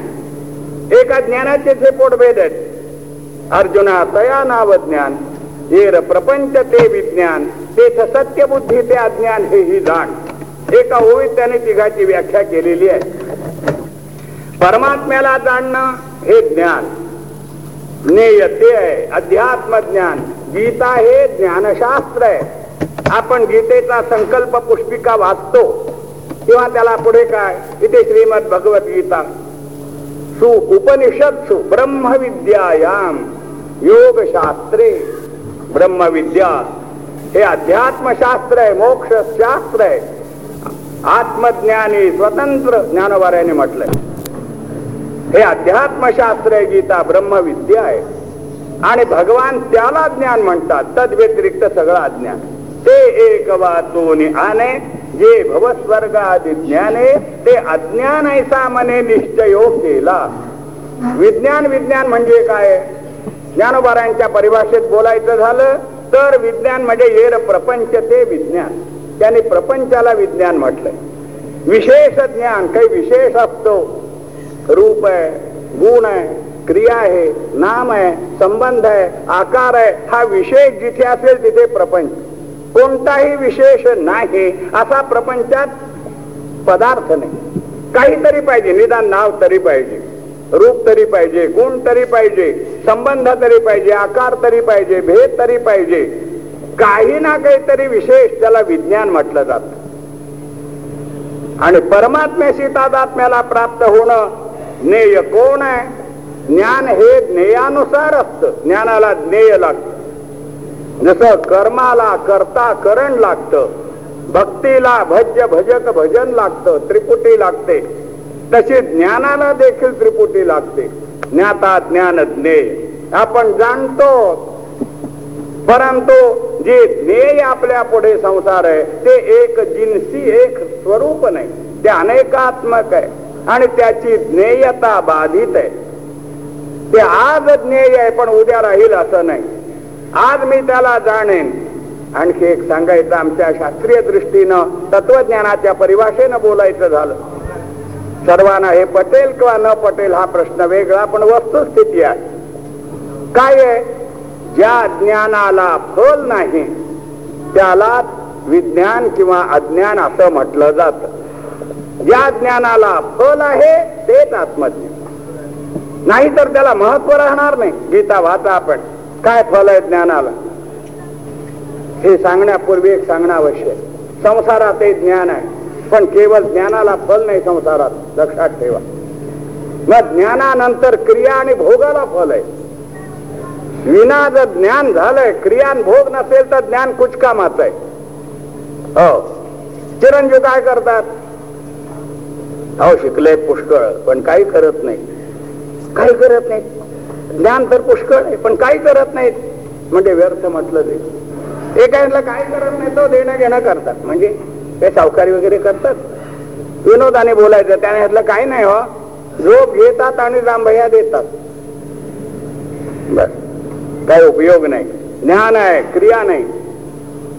एका ज्ञानाचे जे पोटभेद आहेत अर्जुना तया नाव ज्ञान येर प्रपंच ते विज्ञान तेथ सत्य बुद्धी ते अज्ञान हे ही जाण. एका ओळीत त्याने तिघाची व्याख्या केलेली आहे. परमात्म्याला जाणणं हे ज्ञान. ज्ञेय ते आहे अध्यात्म ज्ञान गीता हे ज्ञानशास्त्र आहे. आपण गीतेचा संकल्प पुष्पिका वाचतो किंवा त्याला पुढे काय? इथे श्रीमद भगवद्गीता सु उपनिषत्सु ब्रह्मविद्यायाम योगशास्त्रे. ब्रह्मविद्या हे अध्यात्मशास्त्र आहे मोक्ष शास्त्र आहे. आत्मज्ञानी स्वतंत्र ज्ञानवाऱ्याने म्हटलंय. हे अध्यात्मशास्त्र आहे गीता ब्रह्मविद्या आहे. आणि भगवान त्याला ज्ञान म्हणतात तद व्यतिरिक्त सगळं अज्ञान. ते एक वाचून आणे जे भवस्वर्ग आदी ज्ञाने ते अज्ञान ऐसा मने निश्चयो केला. विज्ञान विज्ञान म्हणजे काय? ज्ञानोबारांच्या परिभाषेत बोलायचं झालं तर विज्ञान म्हणजे येर प्रपंच ते विज्ञान. त्याने प्रपंचाला विज्ञान म्हटलंय. विशेष ज्ञान काही विशेष असतो. रूप आहे गुण आहे क्रिया आहे नाम आहे संबंध आहे आकार आहे हा विशेष जिथे असेल तिथे प्रपंच. कोणताही विशेष नाही असा प्रपंचात पदार्थ नाही. काहीतरी पाहिजे निदान नाव तरी पाहिजे रूप तरी पाहिजे गुण तरी पाहिजे संबंध तरी पाहिजे आकार तरी पाहिजे भेद तरी पाहिजे. काही ना काहीतरी विशेष त्याला विज्ञान म्हटलं जात. आणि परमात्म्याशी तादात्म्याला प्राप्त होणं ज्ञेय कोण आहे? ज्ञान हे ज्ञेयानुसार असतं. ज्ञानाला ज्ञेय लागतं. जसं कर्माला करता करण लागतं भक्तीला भज्य भजक भजन लागतं त्रिपुटी लागते तशी ज्ञानाला देखील त्रिपुटी लागते. ज्ञाता ज्ञान ज्ञेय. आपण जाणतो परंतु जे ज्ञेय आपल्या पुढे संसार आहे ते एक जिन्सी एक स्वरूप नाही. ते अनेकात्मक आहे आणि त्याची ज्ञेयता बाधित आहे. ते आज ज्ञेय आहे पण उद्या राहील असं नाही. आज मी त्याला जाणेन. आणखी एक सांगायचं आमच्या शास्त्रीय दृष्टीनं तत्वज्ञानाच्या परिभाषेनं बोलायचं झालं. सर्वांना हे पटेल किंवा न पटेल हा प्रश्न वेगळा पण वस्तुस्थिती आहे. काय आहे? ज्या ज्ञानाला फल नाही त्याला विज्ञान किंवा अज्ञान असं म्हटलं जात. ज्या ज्ञानाला फल आहे तेच आत्मज्ञान. नाही तर त्याला महत्त्व राहणार नाही. गीता वाचा आपण. काय फल आहे ज्ञानाला? हे सांगण्यापूर्वी एक सांगणं आवश्यक संसारात हे ज्ञान आहे पण केवळ ज्ञानाला फल नाही संसारात. लक्षात ठेवा. मग ज्ञानानंतर क्रिया आणि भोगाला फल आहे. विना जर ज्ञान झालंय क्रियान भोग नसेल तर ज्ञान कुचकामाच आहे. हो. चिरंजीव काय करतात? हो शिकले पुष्कळ पण काही करत नाही. काही करत नाही. ज्ञान तर पुष्कळ आहे पण काही करत नाहीत. म्हणजे व्यर्थ म्हटलं ते. एकाला काय करत नाही तो देणं घेणं करतात. म्हणजे ते सावकारी वगैरे करतात. विनोदाने बोलायचं त्याने ह्यातलं काही नाही हो. झोप घेतात आणि रामभया देतात. बस. काही उपयोग नाही. ज्ञान आहे क्रिया नाही.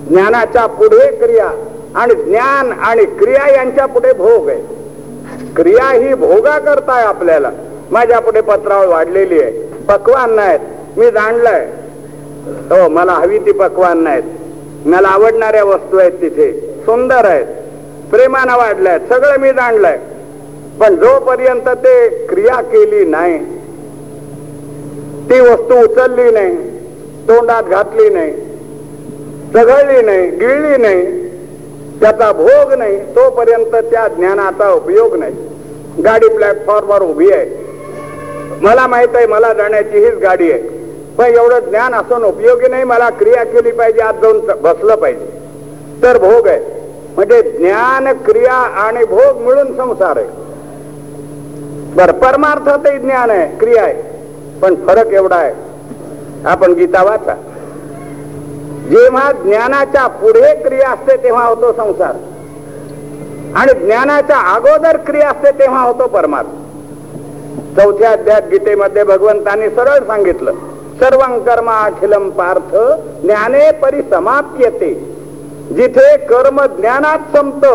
ज्ञानाच्या पुढे क्रिया आणि ज्ञान आणि क्रिया यांच्या पुढे भोग आहे. क्रिया ही भोगा करताय आपल्याला. माझ्या पुढे पत्रावर वाढलेली आहे. पक्वान नाहीत. मी जाणलंय. हो मला हवी ती पक्वान नाहीत. मला आवडणाऱ्या वस्तू आहेत तिथे. सुंदर आहेत. प्रेमानं वाढल्या आहेत सगळं मी जाणलंय. पण जोपर्यंत ते क्रिया केली नाही ती वस्तू उचलली नाही तोंडात घातली नाही चघळली नाही गिळली नाही त्याचा भोग नाही तोपर्यंत त्या ज्ञानाचा उपयोग नाही. गाडी प्लॅटफॉर्मवर उभी आहे. मला माहीत आहे मला जाण्याची हीच गाडी आहे. पण एवढं ज्ञान असून उपयोगी नाही मला क्रिया केली पाहिजे आत जाऊन बसलं पाहिजे. तर भोग आहे. म्हणजे ज्ञान क्रिया आणि भोग मिळून संसार आहे. बर परमार्थातही ज्ञान आहे क्रिया आहे. पण फरक एवढा आहे. आपण गीता वाचा. जेव्हा ज्ञानाच्या पुढे क्रिया असते तेव्हा होतो संसार. आणि ज्ञानाच्या अगोदर क्रिया असते तेव्हा होतो परमार्थ. चौथ्या अध्यात गीतेमध्ये भगवंतांनी सरळ सांगितलं सर्व कर्म अखिलम पार्थ ज्ञाने परिसमाप्यते जिथे कर्म ज्ञानात संपत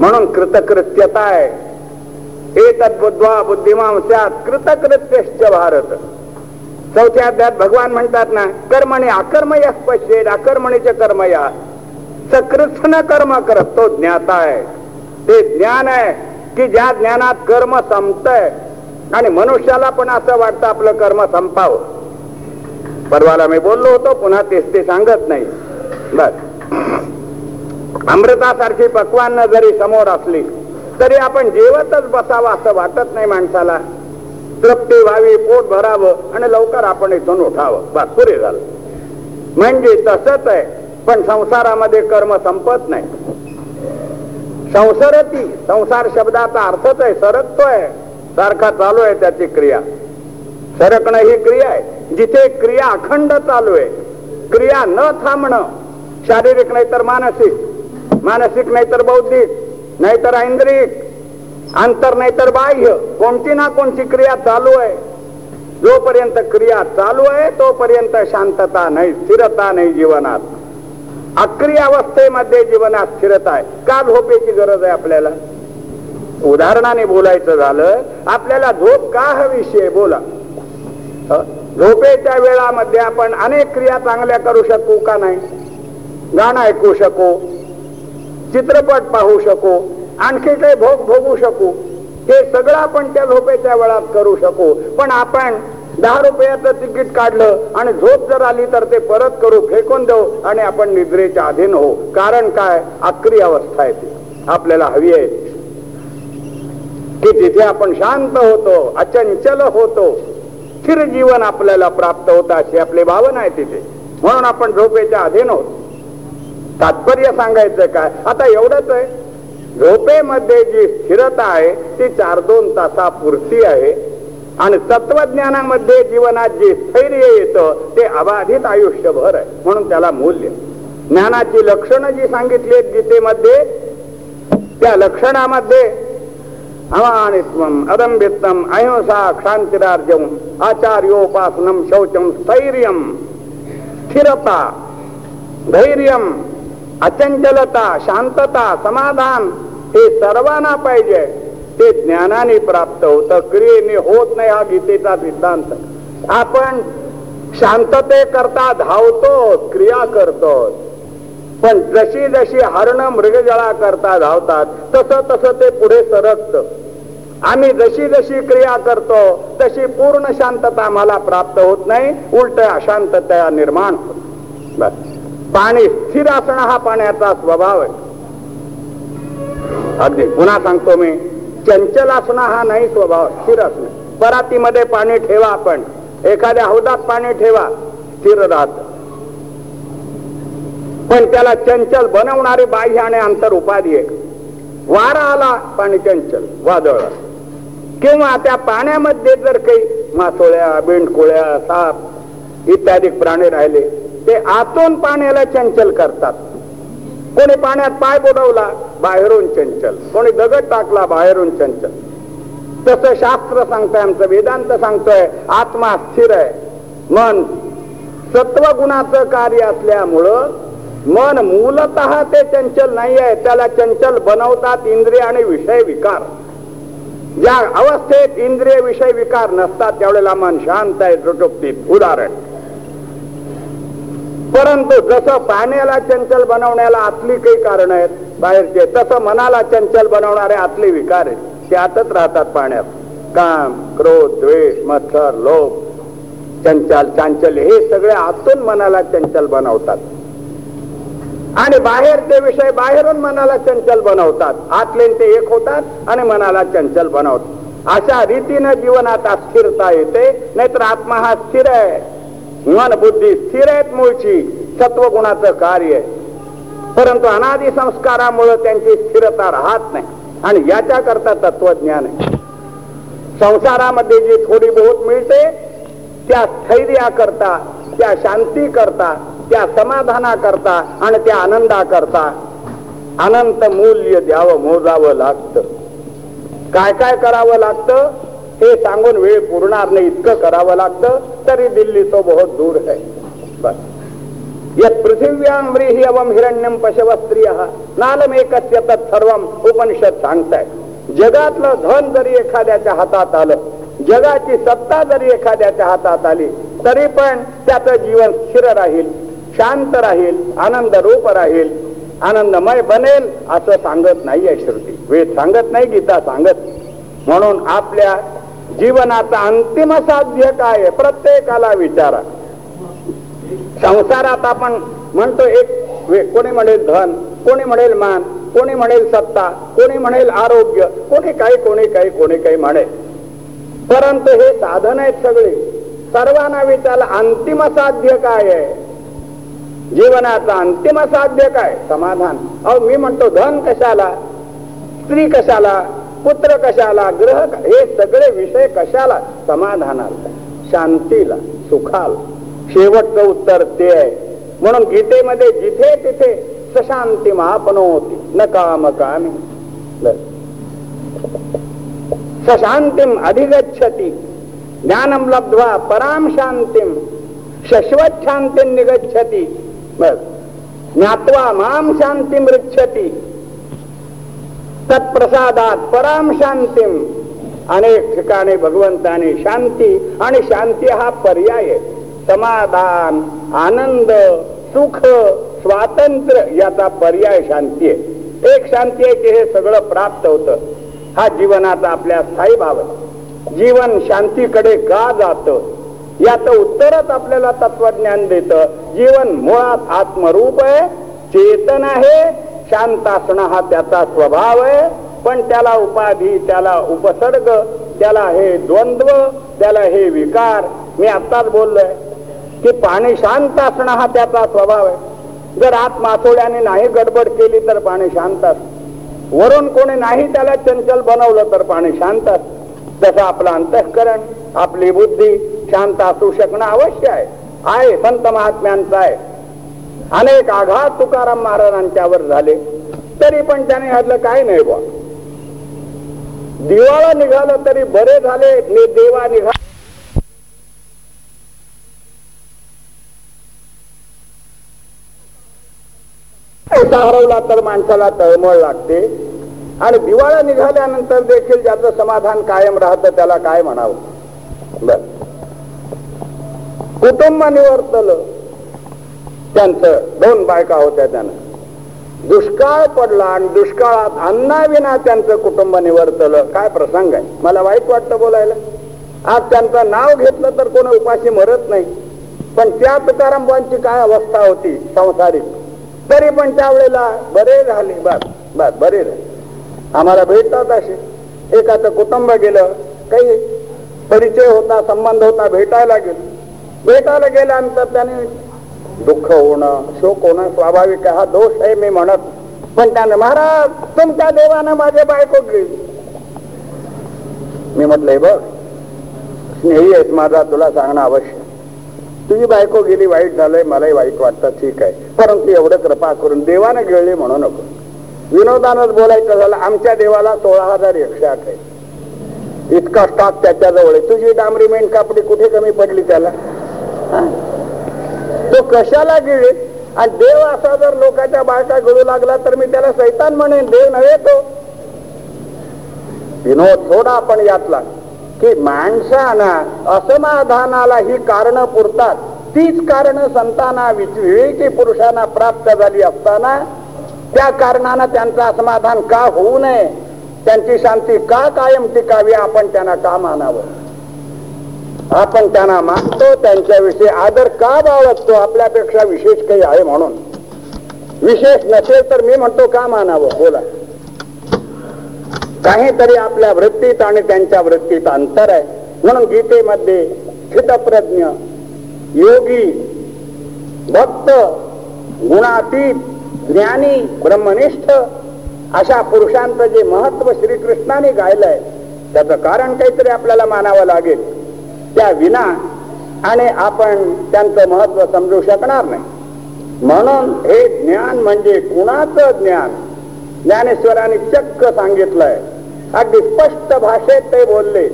म्हणून कृतकृत्यता आहे. हे तद्बुद्ध्वा कृतकृत्यश्च भारत. चौथ्या अध्यात भगवान म्हणतात ना कर्मणे अकर्मय पश्चेत अकर्मणीचे कर्म या सकृष्ण कर्म करत तो ज्ञाता आहे. ते ज्ञान आहे. की ज्या ज्ञानात कर्म संपतय आणि मनुष्याला पण असं वाटतं आपलं कर्म संपावं. परवाला मी बोललो होतो पुन्हा तेच ते सांगत नाही. बस. अमृतासारखी पक्वान जरी समोर असली तरी आपण जेवतच बसावं असं वाटत नाही माणसाला. तृप्ती व्हावी पोट भरावं आणि लवकर आपण इथून उठावं. बस पुरे झालं. म्हणजे तसंच आहे पण संसारामध्ये कर्म संपत नाही. संसरती. संसार शब्दाचा अर्थच आहे सरकतोय. सारखा चालू आहे त्याची क्रिया. सरकणं ही क्रिया आहे. जिथे क्रिया अखंड चालू आहे क्रिया न थांबणं शारीरिक नाहीतर मानसिक मानसिक नाहीतर बौद्धिक नाहीतर ऐंद्रिक अंतर नाहीतर बाह्य कोणती ना कोणती क्रिया चालू आहे. जोपर्यंत क्रिया चालू आहे तोपर्यंत शांतता नाही स्थिरता नाही जीवनात. अक्रिय अवस्थेमध्ये जीवनात स्थिरता आहे. का झोपेची गरज आहे आपल्याला? उदाहरणाने बोलायचं झालं आपल्याला झोप का हवीशी बोला. झोपेच्या वेळामध्ये आपण अनेक क्रिया चांगल्या करू शकू का नाही? गाणं ऐकू शकू चित्रपट पाहू शकू आणखी काही भोग भोगू शकू. हे सगळं आपण त्या झोपेच्या वेळात करू शकू. पण आपण दहा रुपयाचं तिकीट काढलं आणि झोप जर आली तर ते परत करू फेकून देऊ आणि आपण निद्रेच्या अधीन हो कारण काय? आक्री अवस्था आहे ती. आपल्याला हवी आहे. की तिथे आपण शांत होतो अचंचल होतो स्थिर जीवन आपल्याला प्राप्त होत अशी आपली भावना आहे तिथे. म्हणून आपण झोपेच्या अधीन होतो. तात्पर्य सांगायचं काय? आता एवढंच आहे. झोपेमध्ये जी स्थिरता आहे ती चार दोन तासापुरती आहे. आणि तत्वज्ञानामध्ये जीवनात जे स्थैर्य येतं ते अबाधित आयुष्यभर आहे. म्हणून त्याला मूल्य. ज्ञानाची लक्षणं जी सांगितली आहेत गीतेमध्ये त्या लक्षणामध्ये अमानित्वम अदंबित्वम अहिंसा क्षांतिरार्जम आचार्योपासनम शौचम स्थैर्यम स्थिरता धैर्यम अचंचलता शांतता समाधान हे सर्वांना पाहिजे. ते ज्ञानाने प्राप्त होतं. क्रियेने होत नाही हा गीतेचा सिद्धांत. आपण शांतते करता धावतो क्रिया करतो पण जशी जशी हरण मृगजळा करता धावतात तसं तसं ते पुढे सरकत. आम्ही जशी जशी क्रिया करतो तशी पूर्ण शांतता आम्हाला प्राप्त होत नाही उलट अशांतता निर्माण होत. बस. पाणी स्थिर असणं हा पाण्याचा स्वभाव आहे. अगदी. पुन्हा सांगतो मी. चंचल असणं हा नाही स्वभाव स्थिर असणं परातीमध्ये पाणी ठेवा आपण. एखाद्या हौदात पाणी ठेवा स्थिर राहत. पण त्याला चंचल बनवणारी बाह्य आणि अंतर उपाधी आहे. वारा आला पाणी चंचल वादळ किंवा त्या पाण्यामध्ये जर काही मासोळ्या बेंडकोळ्या साप इत्यादी प्राणी राहिले ते आतून पाण्याला चंचल करतात. कोणी पाण्यात पाय बुडवला बाहेरून चंचल. कोणी दगड टाकला बाहेरून चंचल. तसं शास्त्र सांगतंय आमचं वेदांत सांगतोय आत्मा स्थिर आहे. मन सत्वगुणाचं कार्य असल्यामुळं मन मूलत ते चंचल नाही आहे त्याला चंचल बनवतात इंद्रिय आणि विषय विकार. ज्या अवस्थेत इंद्रिय विषय विकार नसतात त्यावेळेला मन शांत आहे त्रुटुप्तीत उदाहरण. परंतु जसं पाण्याला चंचल बनवण्याला आतली काही कारण आहेत बाहेरचे. तसं मनाला चंचल बनवणारे आतले विकार ते आतच राहतात पाण्यात. काम क्रोध द्वेष मत्सर लोभ. चंचल चांचल हे सगळे आतून मनाला चंचल बनवतात. आणि बाहेरचे विषय बाहेरून मनाला चंचल बनवतात. आतले ते एक होतात आणि मनाला चंचल बनवतात. अशा रीतीनं जीवनात अस्थिरता येते नाहीतर आत्मा हा स्थिर आहे. मन बुद्धी स्थिर आहेत मूळची. सत्वगुणाचं कार्य आहे. परंतु अनादी संस्कारामुळे त्यांची स्थिरता राहत नाही. आणि याच्या करता तत्वज्ञान आहे. संसारामध्ये जी थोडी बहुत मिळते त्या स्थैर्या करता त्या शांती करता त्या समाधाना करता आणि त्या आनंदा करता अनंत मूल्य द्यावं मोजावं लागतं. काय काय करावं लागतं? हे सांगून वेळ पुरणार नाही इतकं करावं लागतं तरी दिल्ली तो बहुत दूर आहे. बस. यत पृथिव्यां व्रीही अवम हिरण्यम पशव स्त्रिय नालमेकस्य तत्सर्वम उपनिषद सांगताय। जगातलं धन जरी एखाद्याच्या हातात आलं जगाची सत्ता जरी एखाद्याच्या हातात आली तरी पण त्याचं जीवन स्थिर राहील शांत राहील आनंद रूप राहील आनंदमय बनेल असं सांगत नाहीये श्रुती। वेद सांगत नाही गीता सांगत म्हणून आपल्या जीवनाचा अंतिम साध्य काय प्रत्येकाला विचारा। संसारात आपण म्हणतो एक कोणी म्हणेल धन कोणी म्हणेल मान कोणी म्हणेल सत्ता कोणी म्हणेल आरोग्य कोणी काही कोणी काही कोणी काही म्हणेल. परंतु हे साधन आहेत सगळे. सर्वांना विचारला अंतिम साध्य काय आहे? जीवनाचा अंतिम साध्य काय? समाधान. अहो मी म्हणतो धन कशाला? स्त्री कशाला? पुत्र कशाला? ग्रह हे सगळे विषय कशाला? समाधानाला. शांतीला सुखाला. शेवटचं उत्तर ते आहे. म्हणून गीतेमध्ये जिथे तिथे सशांती महापनोती न काम. कामी सशांतीम अधिगच्छती ज्ञानम लब्ध्वा पराम शांतीम शश्वत शांती निगच्छती ज्ञात्वा माम शांती मृच्छती तत्प्रसादात पराम शांतीम अनेक ठिकाणी भगवंताने शांती आणि शांती हा पर्याय समाधान आनंद सुख स्वातंत्र्य याचा पर्याय शांती आहे. एक शांती आहे की हे सगळं प्राप्त होतं. हा जीवनाचा आपल्या स्थायी भाव आहे. जीवन शांतीकडे का जात? याच उत्तरच आपल्याला तत्वज्ञान देत. जीवन मुळात आत्मरूप आहे चेतन आहे शांत असणं हा त्याचा स्वभाव आहे पण त्याला उपाधी त्याला उपसर्ग त्याला हे द्वंद्व त्याला हे विकार. मी आत्ताच बोललोय की पाणी शांत असणं हा त्याचा स्वभाव आहे. जर आत मासोळ्याने नाही गडबड केली तर पाणी शांत असत. वरून कोणी नाही त्याला चंचल बनवलं तर पाणी शांत असत. तसं आपलं अंतःकरण आपली बुद्धी शांत असू शकणं अवश्य आहे. आहे संत महात्म्यांचा आहे. अनेक आघात तुकाराम महाराजांच्यावर झाले. तरी पण त्याने घातलं काय नाही बा दिवाळा निघालं तरी बरे झाले देवा पैसा हरवला तर माणसाला तळमळ लागते. आणि दिवाळा निघाल्यानंतर देखील ज्याचं समाधान कायम राहतं त्याला काय म्हणावं? बर. कुटुंब निवर्तलं. त्यांचं दोन बायका होत्या त्यानं. दुष्काळ पडला आणि दुष्काळात अन्नाविना त्यांचं कुटुंब निवर्तलं. काय प्रसंग आहे? मला वाईट वाटतं बोलायला. आज त्यांचं नाव घेतलं तर कोण उपाशी मरत नाही. पण त्या तुकारामबांची काय अवस्था होती? संसारिक. तरी पण त्यावेळेला बरे झाले. बस बस बरे आम्हाला भेटतात असे. एकाचं कुटुंब गेलं काही परिचय होता संबंध होता भेटायला गेलो. भेटायला गेल्यानंतर त्याने दुःख होणं शोक होणं स्वाभाविक हा दोष आहे मी म्हणत. पण त्याने महाराज तुमच्या देवानं माझे बायको गेली मी म्हटलंय बघ स्नेही आहेत माझा तुला सांगणं आवश्यक तुझी बायको गेली वाईट झालंय मलाही वाईट वाटतं ठीक आहे. परंतु एवढं कृपा करून देवानं गिळली म्हणू नको. विनोदानच बोलायचं झालं आमच्या देवाला सोळा हजार एकशे आठ आहे. इतका स्टॉक त्याच्याजवळ आहे. तुझी डांबरी मेन कापडी कुठे कमी पडली त्याला? तो कशाला गिळे आणि देव असा जर लोकांच्या बायका घडू लागला तर मी त्याला सैतान म्हणेन देव नव्हे तो. विनोद थोडा आपण यातला. की माणसाना असमाधानाला ही कारण पुरतात. तीच कारण संतांना विवेकी पुरुषांना प्राप्त झाली असताना त्या कारणानं त्यांचं असमाधान का होऊ नये त्यांची शांती का कायम टिकावी आपण त्यांना का मानावं? आपण त्यांना मानतो त्यांच्याविषयी आदर का बाळगतो आपल्यापेक्षा विशेष काही आहे म्हणून. विशेष नसेल तर मी म्हणतो का मानावं? बोला. काहीतरी आपल्या वृत्तीत आणि त्यांच्या वृत्तीत अंतर आहे. म्हणून गीतेमध्ये हितप्रज्ञ योगी भक्त गुणातीत ज्ञानी ब्रह्मनिष्ठ अशा पुरुषांचं जे महत्त्व श्रीकृष्णाने गायलंय त्याचं कारण काहीतरी आपल्याला मानावं लागेल. त्या विना आणि आपण त्यांचं महत्त्व समजू शकणार नाही. म्हणून हे ज्ञान म्हणजे कुणाचं ज्ञान? ज्ञानेश्वरांनी चक्क सांगितलंय. अगदी स्पष्ट भाषेत ते बोलले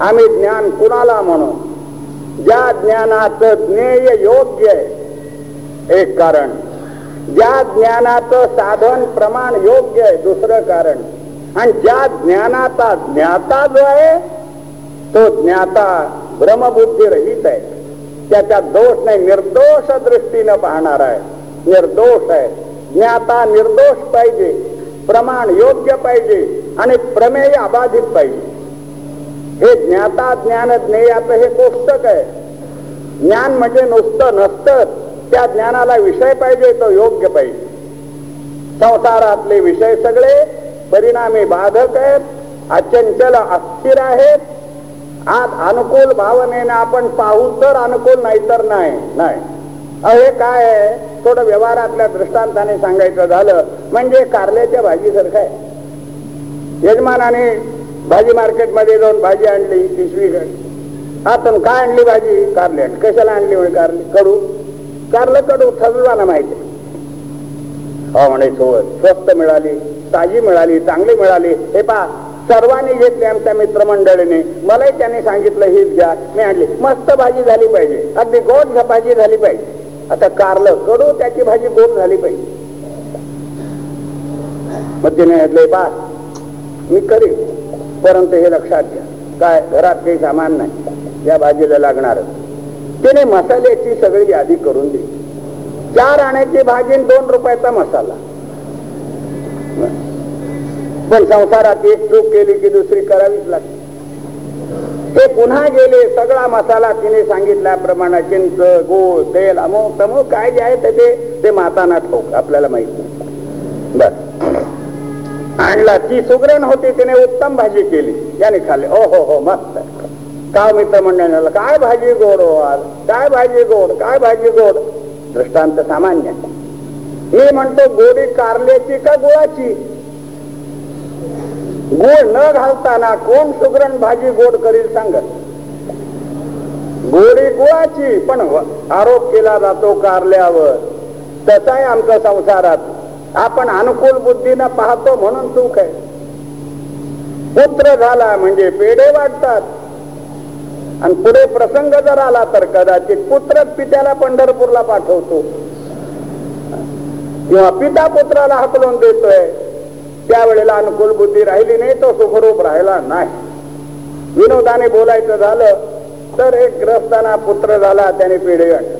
आम्ही ज्ञान कुणाला म्हणू? ज्या ज्ञानाचं ज्ञेय योग्य आहे एक कारण. ज्या ज्ञानाचं साधन प्रमाण योग्य आहे दुसरं कारण. आणि ज्या ज्ञानाचा ज्ञाता जो आहे तो ज्ञाता भ्रमबुद्धी रहित आहे. त्याच्यात दोष नाही निर्दोष दृष्टीनं पाहणार आहे. निर्दोष आहे. ज्ञाता निर्दोष पाहिजे प्रमाण योग्य पाहिजे आणि प्रमेय अबाधित पाहिजे. हे ज्ञाता ज्ञान ज्ञेयाचं हे कोष्टक आहे. ज्ञान म्हणजे नुसतं नसतं. त्या ज्ञानाला विषय पाहिजे तो योग्य पाहिजे. संसारातले विषय सगळे परिणामी बाधक आहेत अचंचल अस्थिर आहेत. आज अनुकूल भावनेने आपण पाहू तर अनुकूल नाही तर नाही. नाही हे काय आहे? थोडं व्यवहारातल्या दृष्टांताने सांगायचं झालं म्हणजे कारल्याच्या भाजीसारखं आहे. यजमानाने भाजी मार्केटमध्ये जाऊन भाजी आणली पिशवी आता काय आणली भाजी? कारले कशाला आणली म्हणजे कारली? कडू. कारलं कडू ठरवाना माहिती हो म्हणे सोबत स्वस्त मिळाली ताजी मिळाली चांगली मिळाली. हे पा सर्वांनी घेतली आमच्या मित्रमंडळीने. मलाही त्यांनी सांगितलं हीच घ्या मी आणली. मस्त भाजी झाली पाहिजे. अगदी गोड भाजी झाली पाहिजे. आता कारलं कडू त्याची भाजी गोड झाली पाहिजे. मग तिने घेतले बा मी करीन. परंतु हे लक्षात घ्या. काय? घरात काही सामान नाही. या भाजीला लागणार. तिने मसाल्याची सगळी यादी करून दिली. चार आण्याची भाजी दोन रुपयाचा मसाला. पण संसारात एक चूक केली की दुसरी करावीच लागते. ते पुन्हा गेले सगळा मसाला तिने सांगितल्याप्रमाणे चिंच गोळ तेल अमुक तमुक काय जे आहे ते ते माताना ठोक आपल्याला माहीत नाही. बर आणला. ती सुग्रण होती तिने उत्तम भाजी केली. याने खाल्ली. ओ हो हो मस्त. का मित्र मंडळाला काय भाजी गोड हो आज? काय भाजी गोड? काय भाजी गोड? दृष्टांत सामान्य. मी म्हणतो गोडी कारल्याची का गुळाची? गोड न घालताना कोण सुगरण भाजी गोड करील सांगत? गोडी गुळाची. पण आरोप केला जातो कारल्यावर. तसाही आमच्या संसारात. आपण अनुकूल बुद्धीनं पाहतो म्हणून सुख आहे. पुत्र झाला म्हणजे पेढे वाटतात. आणि पुढे प्रसंग जर आला तर कदाचित पुत्र पित्याला पंढरपूरला पाठवतो. किंवा पिता पुत्राला हकलून देतोय. त्यावेळेला अनुकूल बुद्धी राहिली नाही तो सुखरूप राहिला नाही. विनोदाने बोलायचं झालं तर एक ग्रस्ताना पुत्र झाला त्याने पेढे वाटत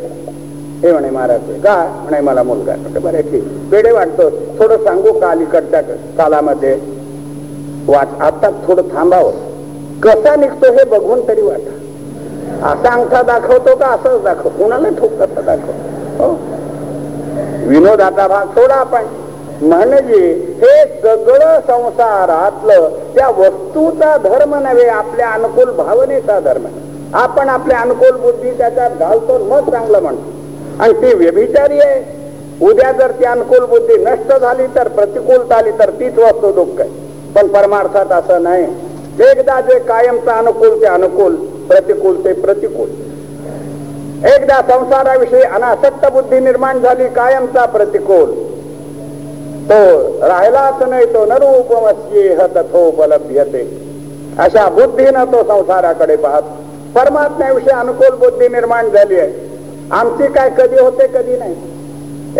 हे म्हणे महाराज का म्हणे मला मुलगा. बरे ठीक. पेढे वाटतो. थोडं सांगू का अलीकडच्या कालामध्ये? वाट आता थोडं थांबावं. कसा निघतो हे बघून तरी वाटा. असा अंगठा दाखवतो का असंच दाखव. कुणाला ठोक कसा दाखव? हो? विनोदाचा भाग सोडा आपण. म्हणजे हे सगळं संसारातलं त्या वस्तूचा धर्म नव्हे आपल्या अनुकूल भावनेचा धर्म. आपण आपल्या अनुकूल बुद्धी त्याच्यात घालतो मग चांगलं म्हणतो. आणि ती व्यभिचारी आहे. उद्या जर ती अनुकूल बुद्धी नष्ट झाली तर प्रतिकूलता आली तर तीच वस्तू दुःख आहे. पण परमार्थात असं नाही. एकदा जे कायमचा अनुकूल ते अनुकूल प्रतिकूल ते प्रतिकूल. एकदा संसाराविषयी अनासक्त बुद्धी निर्माण झाली कायमचा प्रतिकूल. तो राहिलाच नाही तो नरूपमस्ये तथोपलभ्यते अशा बुद्धीनं तो संसाराकडे पाहत. परमात्म्याविषयी अनुकूल बुद्धी निर्माण झाली आहे. आमची काय कधी होते कधी नाही.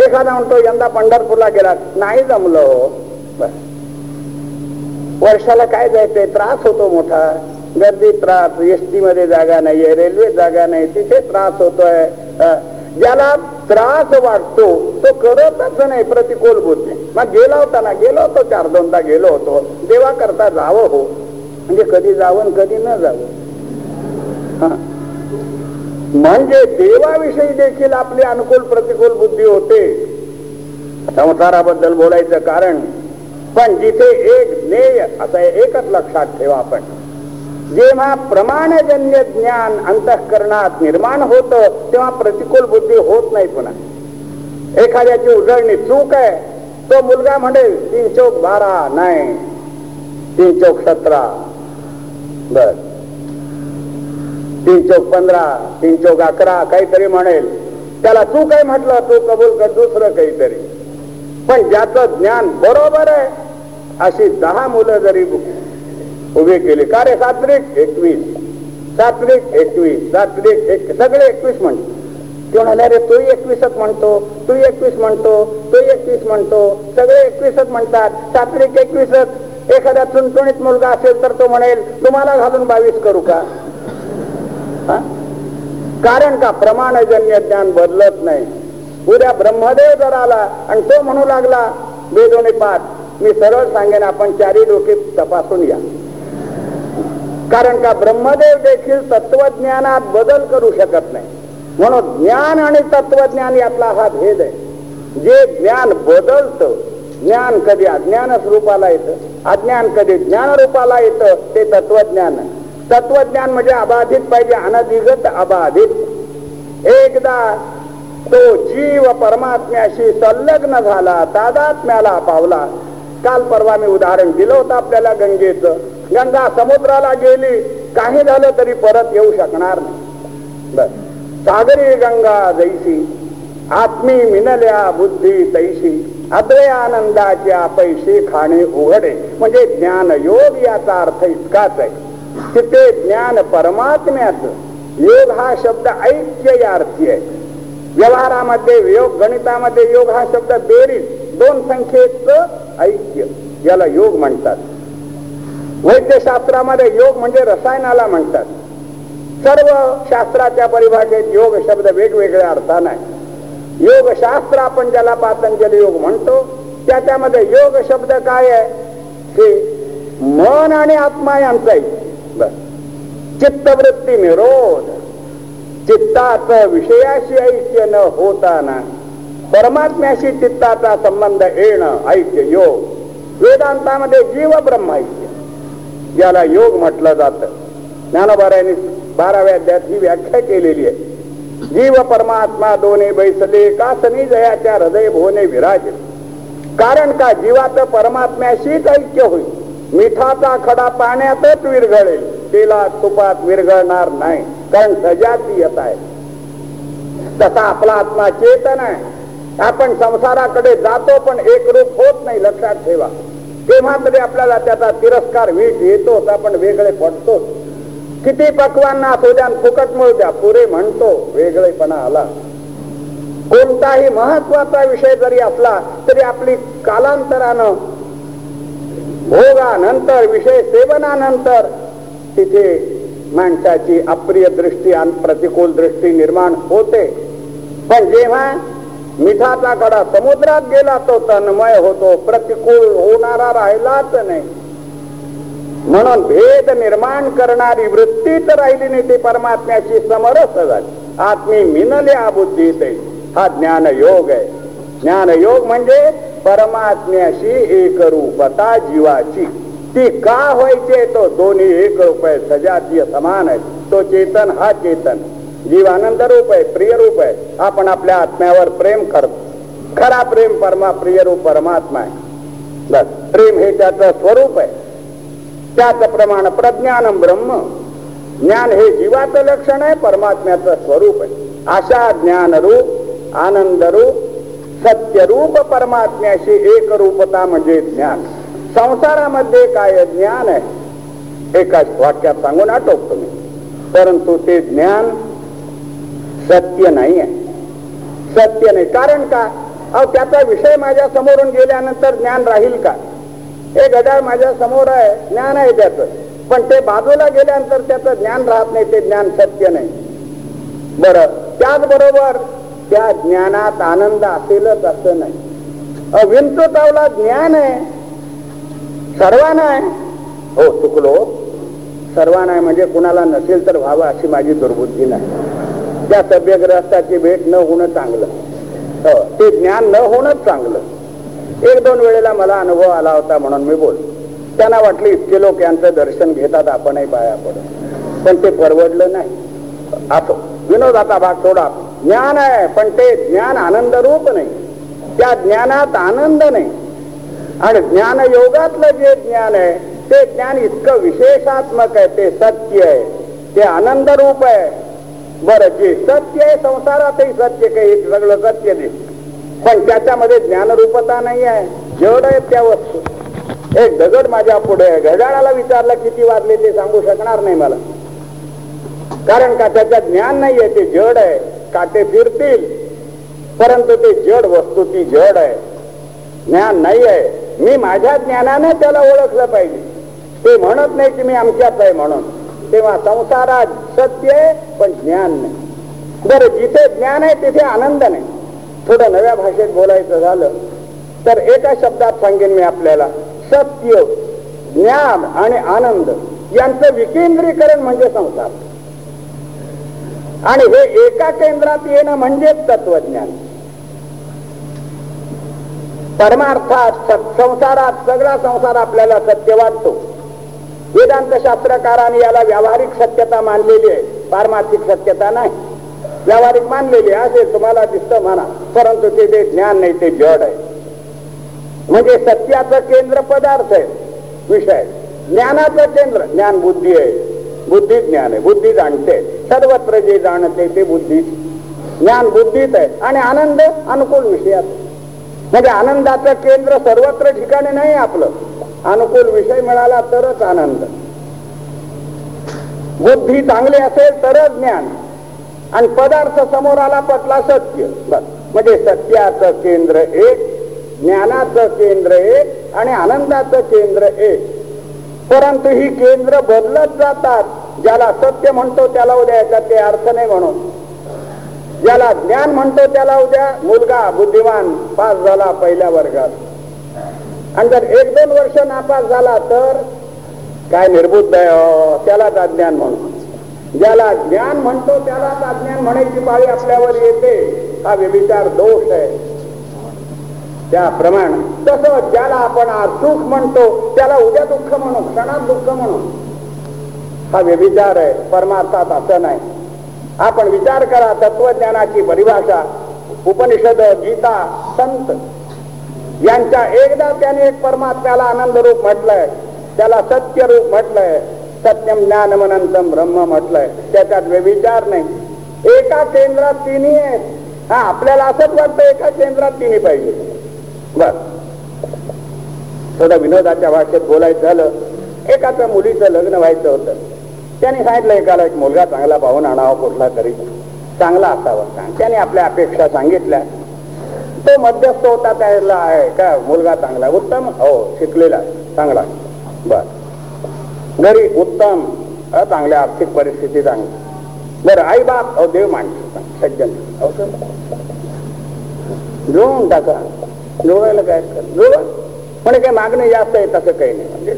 एखादा म्हणतो यंदा पंढरपूरला गेला नाही जमलो हो. वर्षाला काय जायचंय? त्रास होतो मोठा. गर्दी त्रास एसटी मध्ये जागा नाहीये रेल्वे जागा नाही तिथे त्रास होतोय. ज्याला त्रास वाटतो तो करतच नाही प्रतिकूल बुद्धी. मग गेला होता ना गेलो होतो चार दोनदा गेलो होतो. देवा करता जावं हो. म्हणजे कधी जावं कधी न जावं. म्हणजे देवाविषयी देखील आपली अनुकूल प्रतिकूल बुद्धी होते. संसाराबद्दल बोलायचं कारण पण जिथे एक ज्ञेय असं एकच लक्षात ठेवा आपण. जेव्हा प्रमाणजन्य ज्ञान अंतःकरणात निर्माण होतं तेव्हा प्रतिकूल बुद्धी होत नाही पुन्हा. एखाद्याची उजळणी चूक आहे तो मुलगा म्हणेल तीन चौक बारा नाही. तीन चौक सतरा. बर. तीन चौक पंधरा तीन चौक अकरा काहीतरी म्हणेल. त्याला तू काय म्हटलं? तू कबूल कर दुसरं काहीतरी. पण ज्याचं ज्ञान बरोबर आहे अशी दहा मुलं जरी उभी केली का रे सात्विक एकवीस सात्विक एकवीस सात्विक एक सगळे एकवीस म्हणतो ते म्हणाले रे तू एकवीसच म्हणतो तू एकवीस म्हणतो तू एकवीस म्हणतो सगळे एकवीसच म्हणतात सात्विक एकवीसच. एखाद्या चुणचुणीत मुलगा असेल तर तो म्हणेल तुम्हाला घालून बावीस करू का? कारण का? प्रमाणजन्य ज्ञान बदलत नाही. उद्या ब्रह्मदेव जर आला आणि तो म्हणू लागला वेदोने पाठ मी सरळ सांगेन आपण चारी डोके तपासून या कारण का? ब्रह्मदेव देखील तत्वज्ञानात बदल करू शकत नाही. म्हणून ज्ञान आणि तत्वज्ञान यातला हा भेद आहे. जे ज्ञान बदलत ज्ञान कधी अज्ञानच रूपाला येतं अज्ञान कधी ज्ञान रूपाला येतं ते तत्वज्ञान तत्वज्ञान म्हणजे अबाधित पाहिजे अनधिगत अबाधित. एकदा तो जीव परमात्म्याशी संलग्न झाला तादात्म्याला पावला. काल परवा मी उदाहरण दिलं होतं आपल्याला गंगेचं. गंगा समुद्राला गेली काही झालं तरी परत येऊ शकणार नाही. बर. सागरी गंगा जैसी आत्मी मिनल्या बुद्धी तैशी अद्वय आनंदाच्या पैसे खाणे उघडे. म्हणजे ज्ञान योग याचा अर्थ इतकाच आहे. की ते ज्ञान परमात्म्याच योग हा शब्द ऐक्य या अर्थी आहे. व्यवहारामध्ये योग गणितामध्ये योग हा शब्द बेरीज दोन संख्येच ऐक्य. याला योग म्हणतात. वैद्यशास्त्रामध्ये योग म्हणजे रसायनाला म्हणतात. सर्व शास्त्राच्या परिभाषेत योग शब्द वेगवेगळ्या अर्थान आहे योगशास्त्र आपण ज्याला पातंजली योग म्हणतो त्याच्यामध्ये योग शब्द काय आहे? की मन आणि आत्मा यांचा चित्तवृत्ती निरोध. चित्ताच विषयाशी ऐक्य न होताना परमात्म्याशी चित्ताचा संबंध येणं ऐक्य योग. वेदांतामध्ये जीव ब्रह्म ऐक्य. याला योग म्हटलं जात. ज्ञानोबारायांनी बाराव्या अध्यात ही व्याख्या केलेली आहे. जीव परमात्मा दोन्ही बैसले कासनी जयाच्या हृदय भोने विराज? कारण का जीवाचं परमात्म्याशीच ऐक्य होईल? मिठाचा खडा पाण्यातच विरघळेल. तेला तुपात विरघळणार नाही. कारण सजातीयत आहे. तसा आपला आत्मा चेतन आहे. आपण संसाराकडे जातो पण एकरूप होत नाही लक्षात ठेवा. तेव्हा तरी आपल्याला त्याचा तिरस्कार वीट येतोच. आपण वेगळे पडतो किती पक्वांना असू द्या फुकट मिळू द्या पुरे म्हणतो वेगळेपणा आला. कोणताही महत्त्वाचा विषय जरी असला तरी आपली कालांतरानं भोगानंतर विषय सेवनानंतर तिथे माणसाची अप्रिय दृष्टी आणि प्रतिकूल दृष्टी निर्माण होते. पण जेव्हा मिठाचा कडा समुद्रात गेला तो तन्मय होतो प्रतिकूल होणारा राहिलाच नाही. म्हणून भेद निर्माण करणारी वृत्तीच राहिली नाही ती परमात्म्याची समरस झाली. आत्मी मिनल्या बुद्धीत हा ज्ञान योग आहे. ज्ञान योग म्हणजे परमात्म्याशी एक रूपता जीवाची. ती का व्हायची तो दोन्ही एक रूप आहे सजातीय समान आहे तो चेतन हा चेतन. जीवानंद रूप आहे प्रिय रूप आहे. आपण आपल्या आत्म्यावर प्रेम करतो. खरा प्रेम परमा प्रिय रूप परमात्मा आहे. बस प्रेम हे त्याचं स्वरूप आहे. त्याच प्रमाण प्रज्ञान ब्रह्म. ज्ञान हे जीवाचं लक्षण आहे परमात्म्याचं स्वरूप आहे. अशा ज्ञान रूप आनंद रूप सत्यरूप परमात्म्याशी एक रूपता म्हणजे ज्ञान. संसारामध्ये काय ज्ञान आहे? एका वाक्यात सांगून आटोपतो मी. परंतु ते ज्ञान सत्य नाही आहे सत्य नाही. कारण का? अहो त्याचा विषय माझ्या समोरून गेल्यानंतर ज्ञान राहील का? हे घड्याळ माझ्यासमोर आहे. ज्ञान आहे त्याचं. पण ते बाजूला गेल्यानंतर त्याचं ज्ञान राहत नाही. ते ज्ञान सत्य नाही. बर. त्याचबरोबर त्या ज्ञानात आनंद असेलच असं नाही. विंचू चावला ज्ञान आहे. सर्वांना आहे. हो चुकलो. सर्वांना आहे म्हणजे कुणाला नसेल तर व्हावं अशी माझी दुर्बुद्धी नाही. त्या सभ्यग्रस्ताची भेट न होणं चांगलं. हो ते ज्ञान न होणंच चांगलं. एक दोन वेळेला मला अनुभव आला होता म्हणून मी बोल त्यांना वाटलं इतके लोक यांचं दर्शन घेतात आपणही पाया पडत पण ते परवडलं नाही. असो विनोदाचा भाग थोडा ज्ञान आहे पण ते ज्ञान आनंद रूप नाही. त्या ज्ञानात आनंद नाही. आणि ज्ञान योगातलं जे ज्ञान आहे ते ज्ञान इतकं विशेषात्मक आहे ते सत्य आहे. ते आनंद रूप आहे. बरं जे सत्य आहे संसारातही सत्य काही सगळं सत्य दे पण त्याच्यामध्ये ज्ञानरूपता नाही आहे. जड आहे त्या वस्तू. एक दगड माझ्या पुढे घड्याळाला विचारलं किती वाजले ते सांगू शकणार नाही मला. कारण का त्याच्यात ज्ञान नाहीये ते जड आहे. काटे फिरतील. परंतु ते जड वस्तू ती जड आहे. ज्ञान नाही आहे. मी माझ्या ज्ञानाने त्याला ओळखलं पाहिजे. ते म्हणत नाही की मी आमच्याच आहे म्हणून. तेव्हा संसारात सत्य आहे पण ज्ञान नाही. बरं जिथे ज्ञान आहे तिथे आनंद नाही. थोडं नव्या भाषेत बोलायचं झालं तर एका शब्दात सांगेन मी आपल्याला. सत्य ज्ञान आणि आनंद यांचं विकेंद्रीकरण म्हणजे संसार. आणि हे एका केंद्रात येणं म्हणजेच तत्वज्ञान. परमार्थात संसारात सगळा संसार आपल्याला सत्य वाटतो. वेदांत शास्त्रकारांनी याला व्यावहारिक सत्यता मानलेली आहे. पारमार्थिक सत्यता नाही. व्यावहारिक मानलेली असे तुम्हाला दिसतं म्हणा. परंतु ते जे ज्ञान नाही ते जड आहे. म्हणजे सत्याचं केंद्र पदार्थ आहे. विषय. ज्ञानाचं केंद्र. ज्ञान बुद्धी आहे. बुद्धी ज्ञान आहे बुद्धी जाणते. सर्वत्र जे जाणते ते बुद्धी. ज्ञान बुद्धीत आहे आणि आनंद अनुकूल विषयात म्हणजे आनंदाचं केंद्र सर्वत्र ठिकाणी नाही आपलं. अनुकूल विषय मिळाला तरच आनंद. बुद्धी चांगली असेल तरच ज्ञान. आणि पदार्थ समोर आला पटला सत्य. म्हणजे सत्याचं केंद्र एक ज्ञानाचं केंद्र एक आणि आनंदाचं केंद्र एक. परंतु ही केंद्र बदलत जातात. ज्याला सत्य म्हणतो त्याला उद्या याच्यात ते अर्थ नाही म्हणून. ज्याला ज्ञान म्हणतो त्याला उद्या मुलगा बुद्धिमान पास झाला पहिल्या वर्गात. आणि जर एक दोन वर्ष नापास झाला तर काय निर्बुद्ध आहे? हो, त्याला ज्ञान म्हणून. ज्याला ज्ञान म्हणतो त्याला ज्ञान म्हणायची पाळी आपल्यावर येते. हा व्यभिचार दोष आहे. त्याप्रमाणे तसं ज्याला आपण आज सुख म्हणतो त्याला उद्या दुःख म्हणू क्षणात दुःख म्हणू. हा व्यभिचार आहे परमार्थात असं नाही. आपण विचार करा तत्वज्ञानाची परिभाषा उपनिषद गीता संत. यांच्या एकदा त्याने एक परमात्म्याला आनंद रूप म्हटलंय त्याला सत्य रूप म्हटलंय सत्यम ज्ञान मनंतम ब्रह्म म्हटलंय. त्याच्यात व्यभिचार नाही. एका केंद्रात तिन्ही आहेत. हा आपल्याला असंच वाटतं एका केंद्रात तिन्ही पाहिजे. थोडं विनोदाच्या भाषेत बोलायचं झालं एकाचं मुलीचं लग्न व्हायचं होतं. त्याने सांगितलं एकाला एक मुलगा चांगला पाहून आणावा कुठला तरी. चांगला असावा. त्याने आपल्या अपेक्षा सांगितल्या. तो मध्यस्थ होता त्याला आहे का मुलगा चांगला? उत्तम? हो शिकलेला. चांगला. बर. घरी उत्तम चांगल्या आर्थिक परिस्थिती चांगली. बरं आई बाप अहो देव माणसं सज्जन अहो टाका. जुळवायला काय जुळवा. म्हणे काही मागणं जास्त आहे तसं काही नाही. म्हणजे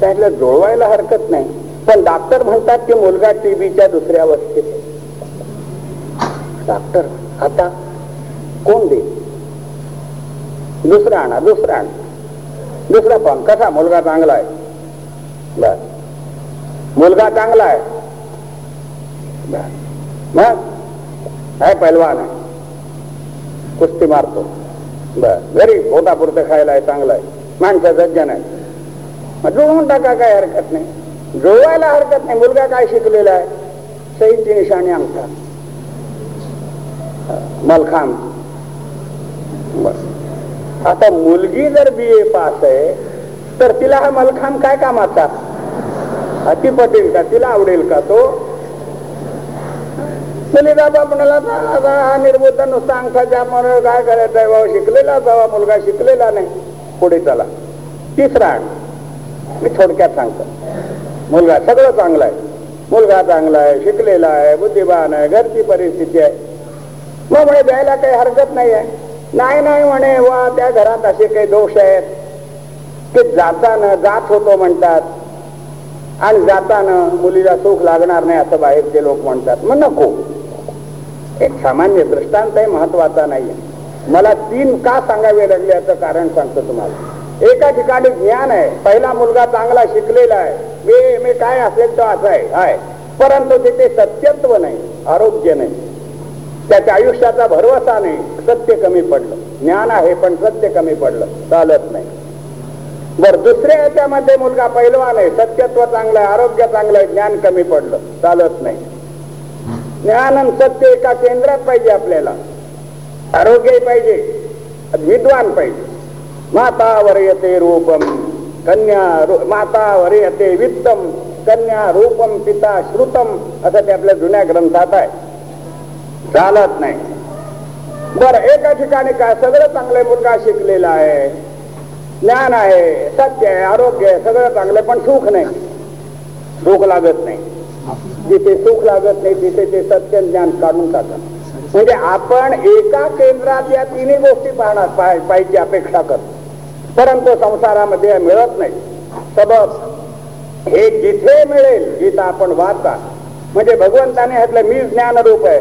त्यातलं जुळवायला हरकत नाही. पण डॉक्टर म्हणतात की मुलगा टीबीच्या दुसऱ्या अवस्थेत डॉक्टर आता कोण दे दुसरा आणा दुसरा आणा. दुसरा पण कसा? मुलगा चांगला आहे. बर मुलगा चांगला आहे. मग? आहे पैलवान आहे? कुस्ती मारतो. बर. घरी पोटापुरतं खायला आहे चांगलं आहे. माणसं सज्जन आहे जुळवून टाका काय हरकत नाही. जुळवायला हरकत नाही. मुलगा काय शिकलेला आहे? सईची निशाणी आमचा मलखाम बस. आता मुलगी जर बी ए पास आहे तर तिला हा मलखाम काय कामाचा? अति पटेल का तिला आवडेल का तो? मुलीचा बाप म्हणाला हा निर्बुद्ध नुसता अंगठाच्या म्हणून काय करायचं? आहे बाबा शिकलेला जावा मुलगा शिकलेला नाही. पुढे चला. तिसरा आण मी थोडक्यात सांगतो. मुलगा सगळं चांगलं आहे. मुलगा चांगला आहे शिकलेला आहे बुद्धिमान आहे घरची परिस्थिती आहे. मग म्हणे द्यायला काही हरकत नाही आहे. नाही नाही म्हणे वा त्या घरात असे काही दोष आहेत. की जाताना जात होतो म्हणतात. आणि जाताना मुलीला सुख लागणार नाही असं बाहेरचे लोक म्हणतात. मग नको. एक सामान्य दृष्टांत आहे महत्त्वाचा नाही मला तीन का सांगावे लागले याचं कारण सांगतो तुम्हाला. एका ठिकाणी ज्ञान आहे पहिला मुलगा चांगला शिकलेला आहे मी एम काय असेल तो असं आहे हाय. परंतु तिथे सत्यत्व नाही आरोग्य नाही. त्याच्या आयुष्याचा भरवसा नाही सत्य कमी पडलं. ज्ञान आहे पण सत्य कमी पडलं चालत नाही. बर दुसऱ्या याच्यामध्ये मुलगा पैलवान आहे सत्यत्व चांगलं आहे आरोग्य चांगलं आहे ज्ञान कमी पडलं चालत नाही. ज्ञान सत्य एका केंद्रात पाहिजे आपल्याला. आरोग्य पाहिजे विद्वान पाहिजे. माता वर्यते रूपम कन्या माता वर्यते वित्तम कन्या रूपम पिता श्रुतम असं ते आपल्या जुन्या ग्रंथात आहे. चालत नाही. बरं एका ठिकाणी काय सगळं चांगलं मुलगा शिकलेला आहे. ज्ञान आहे सत्य आहे आरोग्य आहे सगळं चांगलं पण सुख नाही. सुख लागत नाही. जिथे सुख लागत नाही तिथे ते सत्य ज्ञान काढून टाकत. म्हणजे आपण एका केंद्रात या तिन्ही गोष्टी पाहणार पाहिजे अपेक्षा करतो. परंतु संसारामध्ये मिळत नाही. सबब हे जिथे मिळेल जिथं आपण वाचा म्हणजे भगवंताने म्हटलं मी ज्ञानरूप आहे.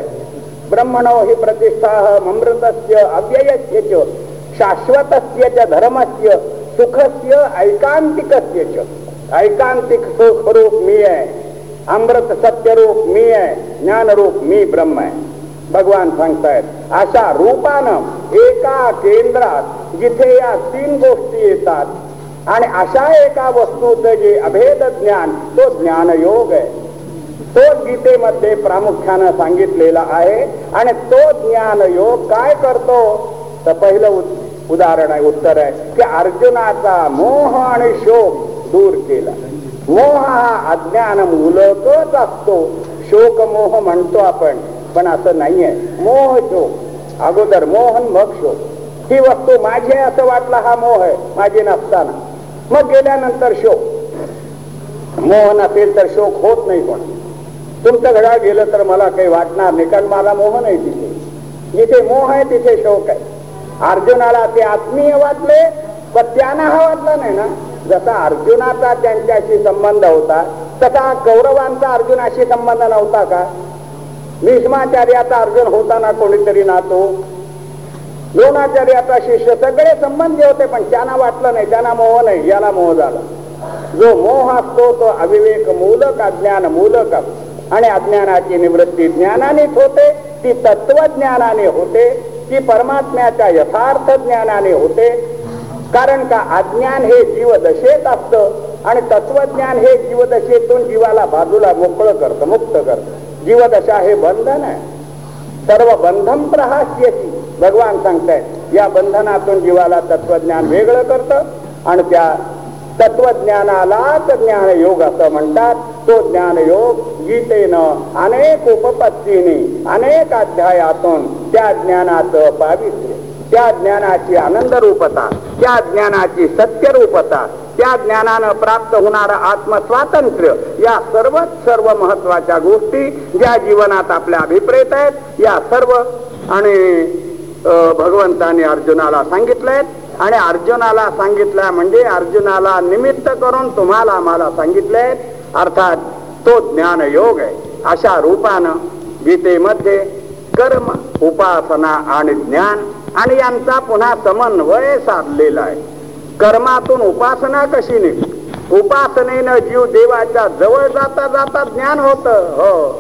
ब्रह्मणो हि प्रतिष्ठा अमृतस्य अव्ययस्य शाश्वतस्य धर्मस्य सुखस्य ऐकांतिकस्य ऐकांतिक सुख रूप मी आहे. अमृत सत्यरूप मी आहे ज्ञानरूप मी ब्रह्म आहे. भगवान सांगतायत अशा रूपानं एका केंद्रात जिथे या तीन गोष्टी येतात आणि अशा एका वस्तूचं जे अभेद ज्ञान तो ज्ञानयोग आहे. तो गीतेमध्ये प्रामुख्यानं सांगितलेला आहे आणि तो ज्ञान योग काय करतो? तर पहिलं उदाहरण आहे उत्तर आहे की अर्जुनाचा मोह आणि शोक दूर केला. मोह हा अज्ञान मूलकच असतो. शोक मोह म्हणतो आपण पण असं नाहीये. मोह शोक अगोदर मोहन मग शोक. ही वस्तू माझी आहे असं वाटलं हा मोह आहे माझी नसताना. मग गेल्यानंतर शोक. मोह नसेल तर शोक होत नाही कोण तुमचं घड्याळ गेलं तर मला काही वाटणार नाही कारण मला मोह नाही तिथे. जिथे मोह आहे तिथे शोक आहे. अर्जुनाला ते आत्मीय वाटले पण त्यांना हा वाटला नाही ना. जसा अर्जुनाचा त्यांच्याशी संबंध होता तसा कौरवांचा अर्जुनाशी संबंध नव्हता का? भीष्माचार्याचा अर्जुन होताना कोणीतरी नातो. द्रोणाचार्याचा शिष्य सगळे संबंधी होते पण त्यांना वाटलं नाही त्यांना मोह नाही याला मोह झाला. जो मोह असतो तो अविवेक मूलक अज्ञान मूलक. आणि अज्ञानाची निवृत्ती ज्ञानानेच होते ती तत्वज्ञानाने होते ती परमात्म्याच्या यथार्थ ज्ञानाने होते कारण का अज्ञान हे जीवदशेत असतं आणि तत्वज्ञान हे जीवदशेतून जीवाला बाजूला मोकळं करतं मुक्त करतं. जीवदशा हे बंधन आहे. सर्व बंधन प्रहास्यची भगवान सांगतायत या बंधनातून जीवाला तत्वज्ञान वेगळं करतं आणि त्या तत्वज्ञानालाच ज्ञान योग असं म्हणतात. तो ज्ञान योग गीतेनं अनेक उपपत्तीने अनेक अध्यायातून त्या ज्ञानाचं पावित्र्य. त्या ज्ञानाची आनंद रूपता त्या ज्ञानाची सत्य रूपता त्या ज्ञानानं प्राप्त होणारं आत्मस्वातंत्र्य या सर्वच सर्व महत्त्वाच्या गोष्टी ज्या जीवनात आपल्या अभिप्रेत आहेत या सर्व आणि भगवंताने अर्जुनाला सांगितलंय आणि अर्जुनाला सांगितलं म्हणजे अर्जुनाला निमित्त करून तुम्हाला मला सांगितलंय अर्थात तो ज्ञान योग आहे. अशा रूपानं गीतेमध्ये कर्म उपासना आणि ज्ञान आणि यांचा पुन्हा समन्वय साधलेला आहे. कर्मातून उपासना कशी नाही उपासनेनं जीव देवाच्या जवळ जाता जाता ज्ञान होत हो.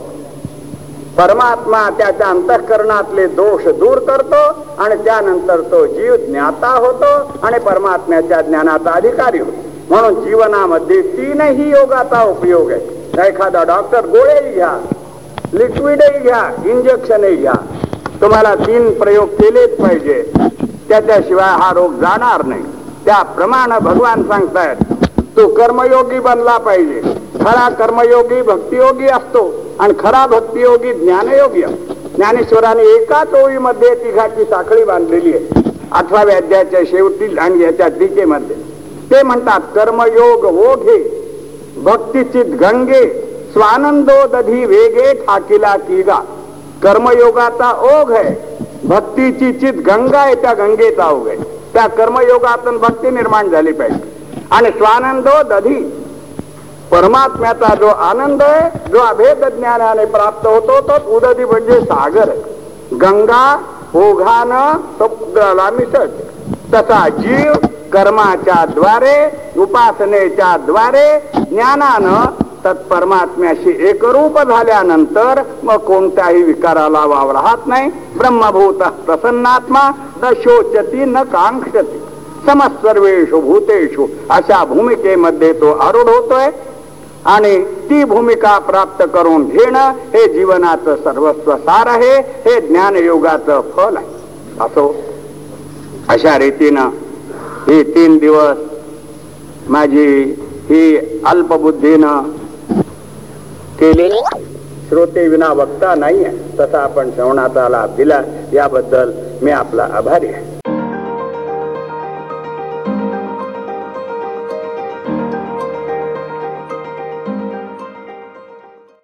परमात्मा त्याच्या अंतःकरणातले दोष दूर करतो आणि त्यानंतर तो जीव ज्ञाता होतो आणि परमात्म्याच्या ज्ञानाचा अधिकारी होतो. म्हणून जीवनामध्ये तीनही योगाचा उपयोग आहे. एखादा डॉक्टर गोळेही घ्या लिक्विडही घ्या इंजेक्शनही घ्या. तुम्हाला तीन प्रयोग केलेच पाहिजे. त्याच्याशिवाय हा रोग जाणार नाही. त्याप्रमाणे भगवान सांगतायत तो कर्मयोगी बनला पाहिजे. खरा कर्मयोगी भक्तियोगी असतो आणि खरा भक्तियोगी ज्ञानयोगी ज्ञानेश्वराने एकाच ओळीमध्ये तिघाची साखळी बांधलेली आहे. अठराव्या अध्यायाच्या शेवटी आणि याच्या टीकेमध्ये ते म्हणतात कर्मयोग ओघे भक्तिचित गंगे स्वानंदो दधी वेगे ठाकिला किगा. कर्मयोगाचा ओघ आहे. भक्तीची चित गंगा आहे त्या गंगेचा ओघ आहे. त्या कर्मयोगातून भक्ती निर्माण झाली पाहिजे. आणि स्वानंद दधी. परमात्म्याचा जो आनंद आहे जो अभेद ज्ञानाने प्राप्त होतो तो उदधी म्हणजे सागर गंगा ओघान समुद्राला मिसळते तसा जीव कर्माच्या द्वारे उपासनेच्या द्वारे ज्ञानानं तत्परमात्म्याशी एकरूप झाल्यानंतर मग कोणत्याही विकाराला वाव राहत नाही. ब्रह्मभूत प्रसन्नात्मा न शोचती न कांक्षती. समसर्वेषु भूतेषु अशा भूमिकेमध्ये तो आरूढ होतोय. आणि ती भूमिका प्राप्त करून घेणं हे जीवनाचं सर्वस्व सार आहे हे ज्ञानयोगाचं फल आहे. असो अशा रीतीनं ही तीन दिवस माझी ही अल्पबुद्धीनं केले श्रोते विना वक्ता नाही आहे तसा आपण श्रवणाचा लाभ दिला. याबद्दल मी आपला आभारी आहे.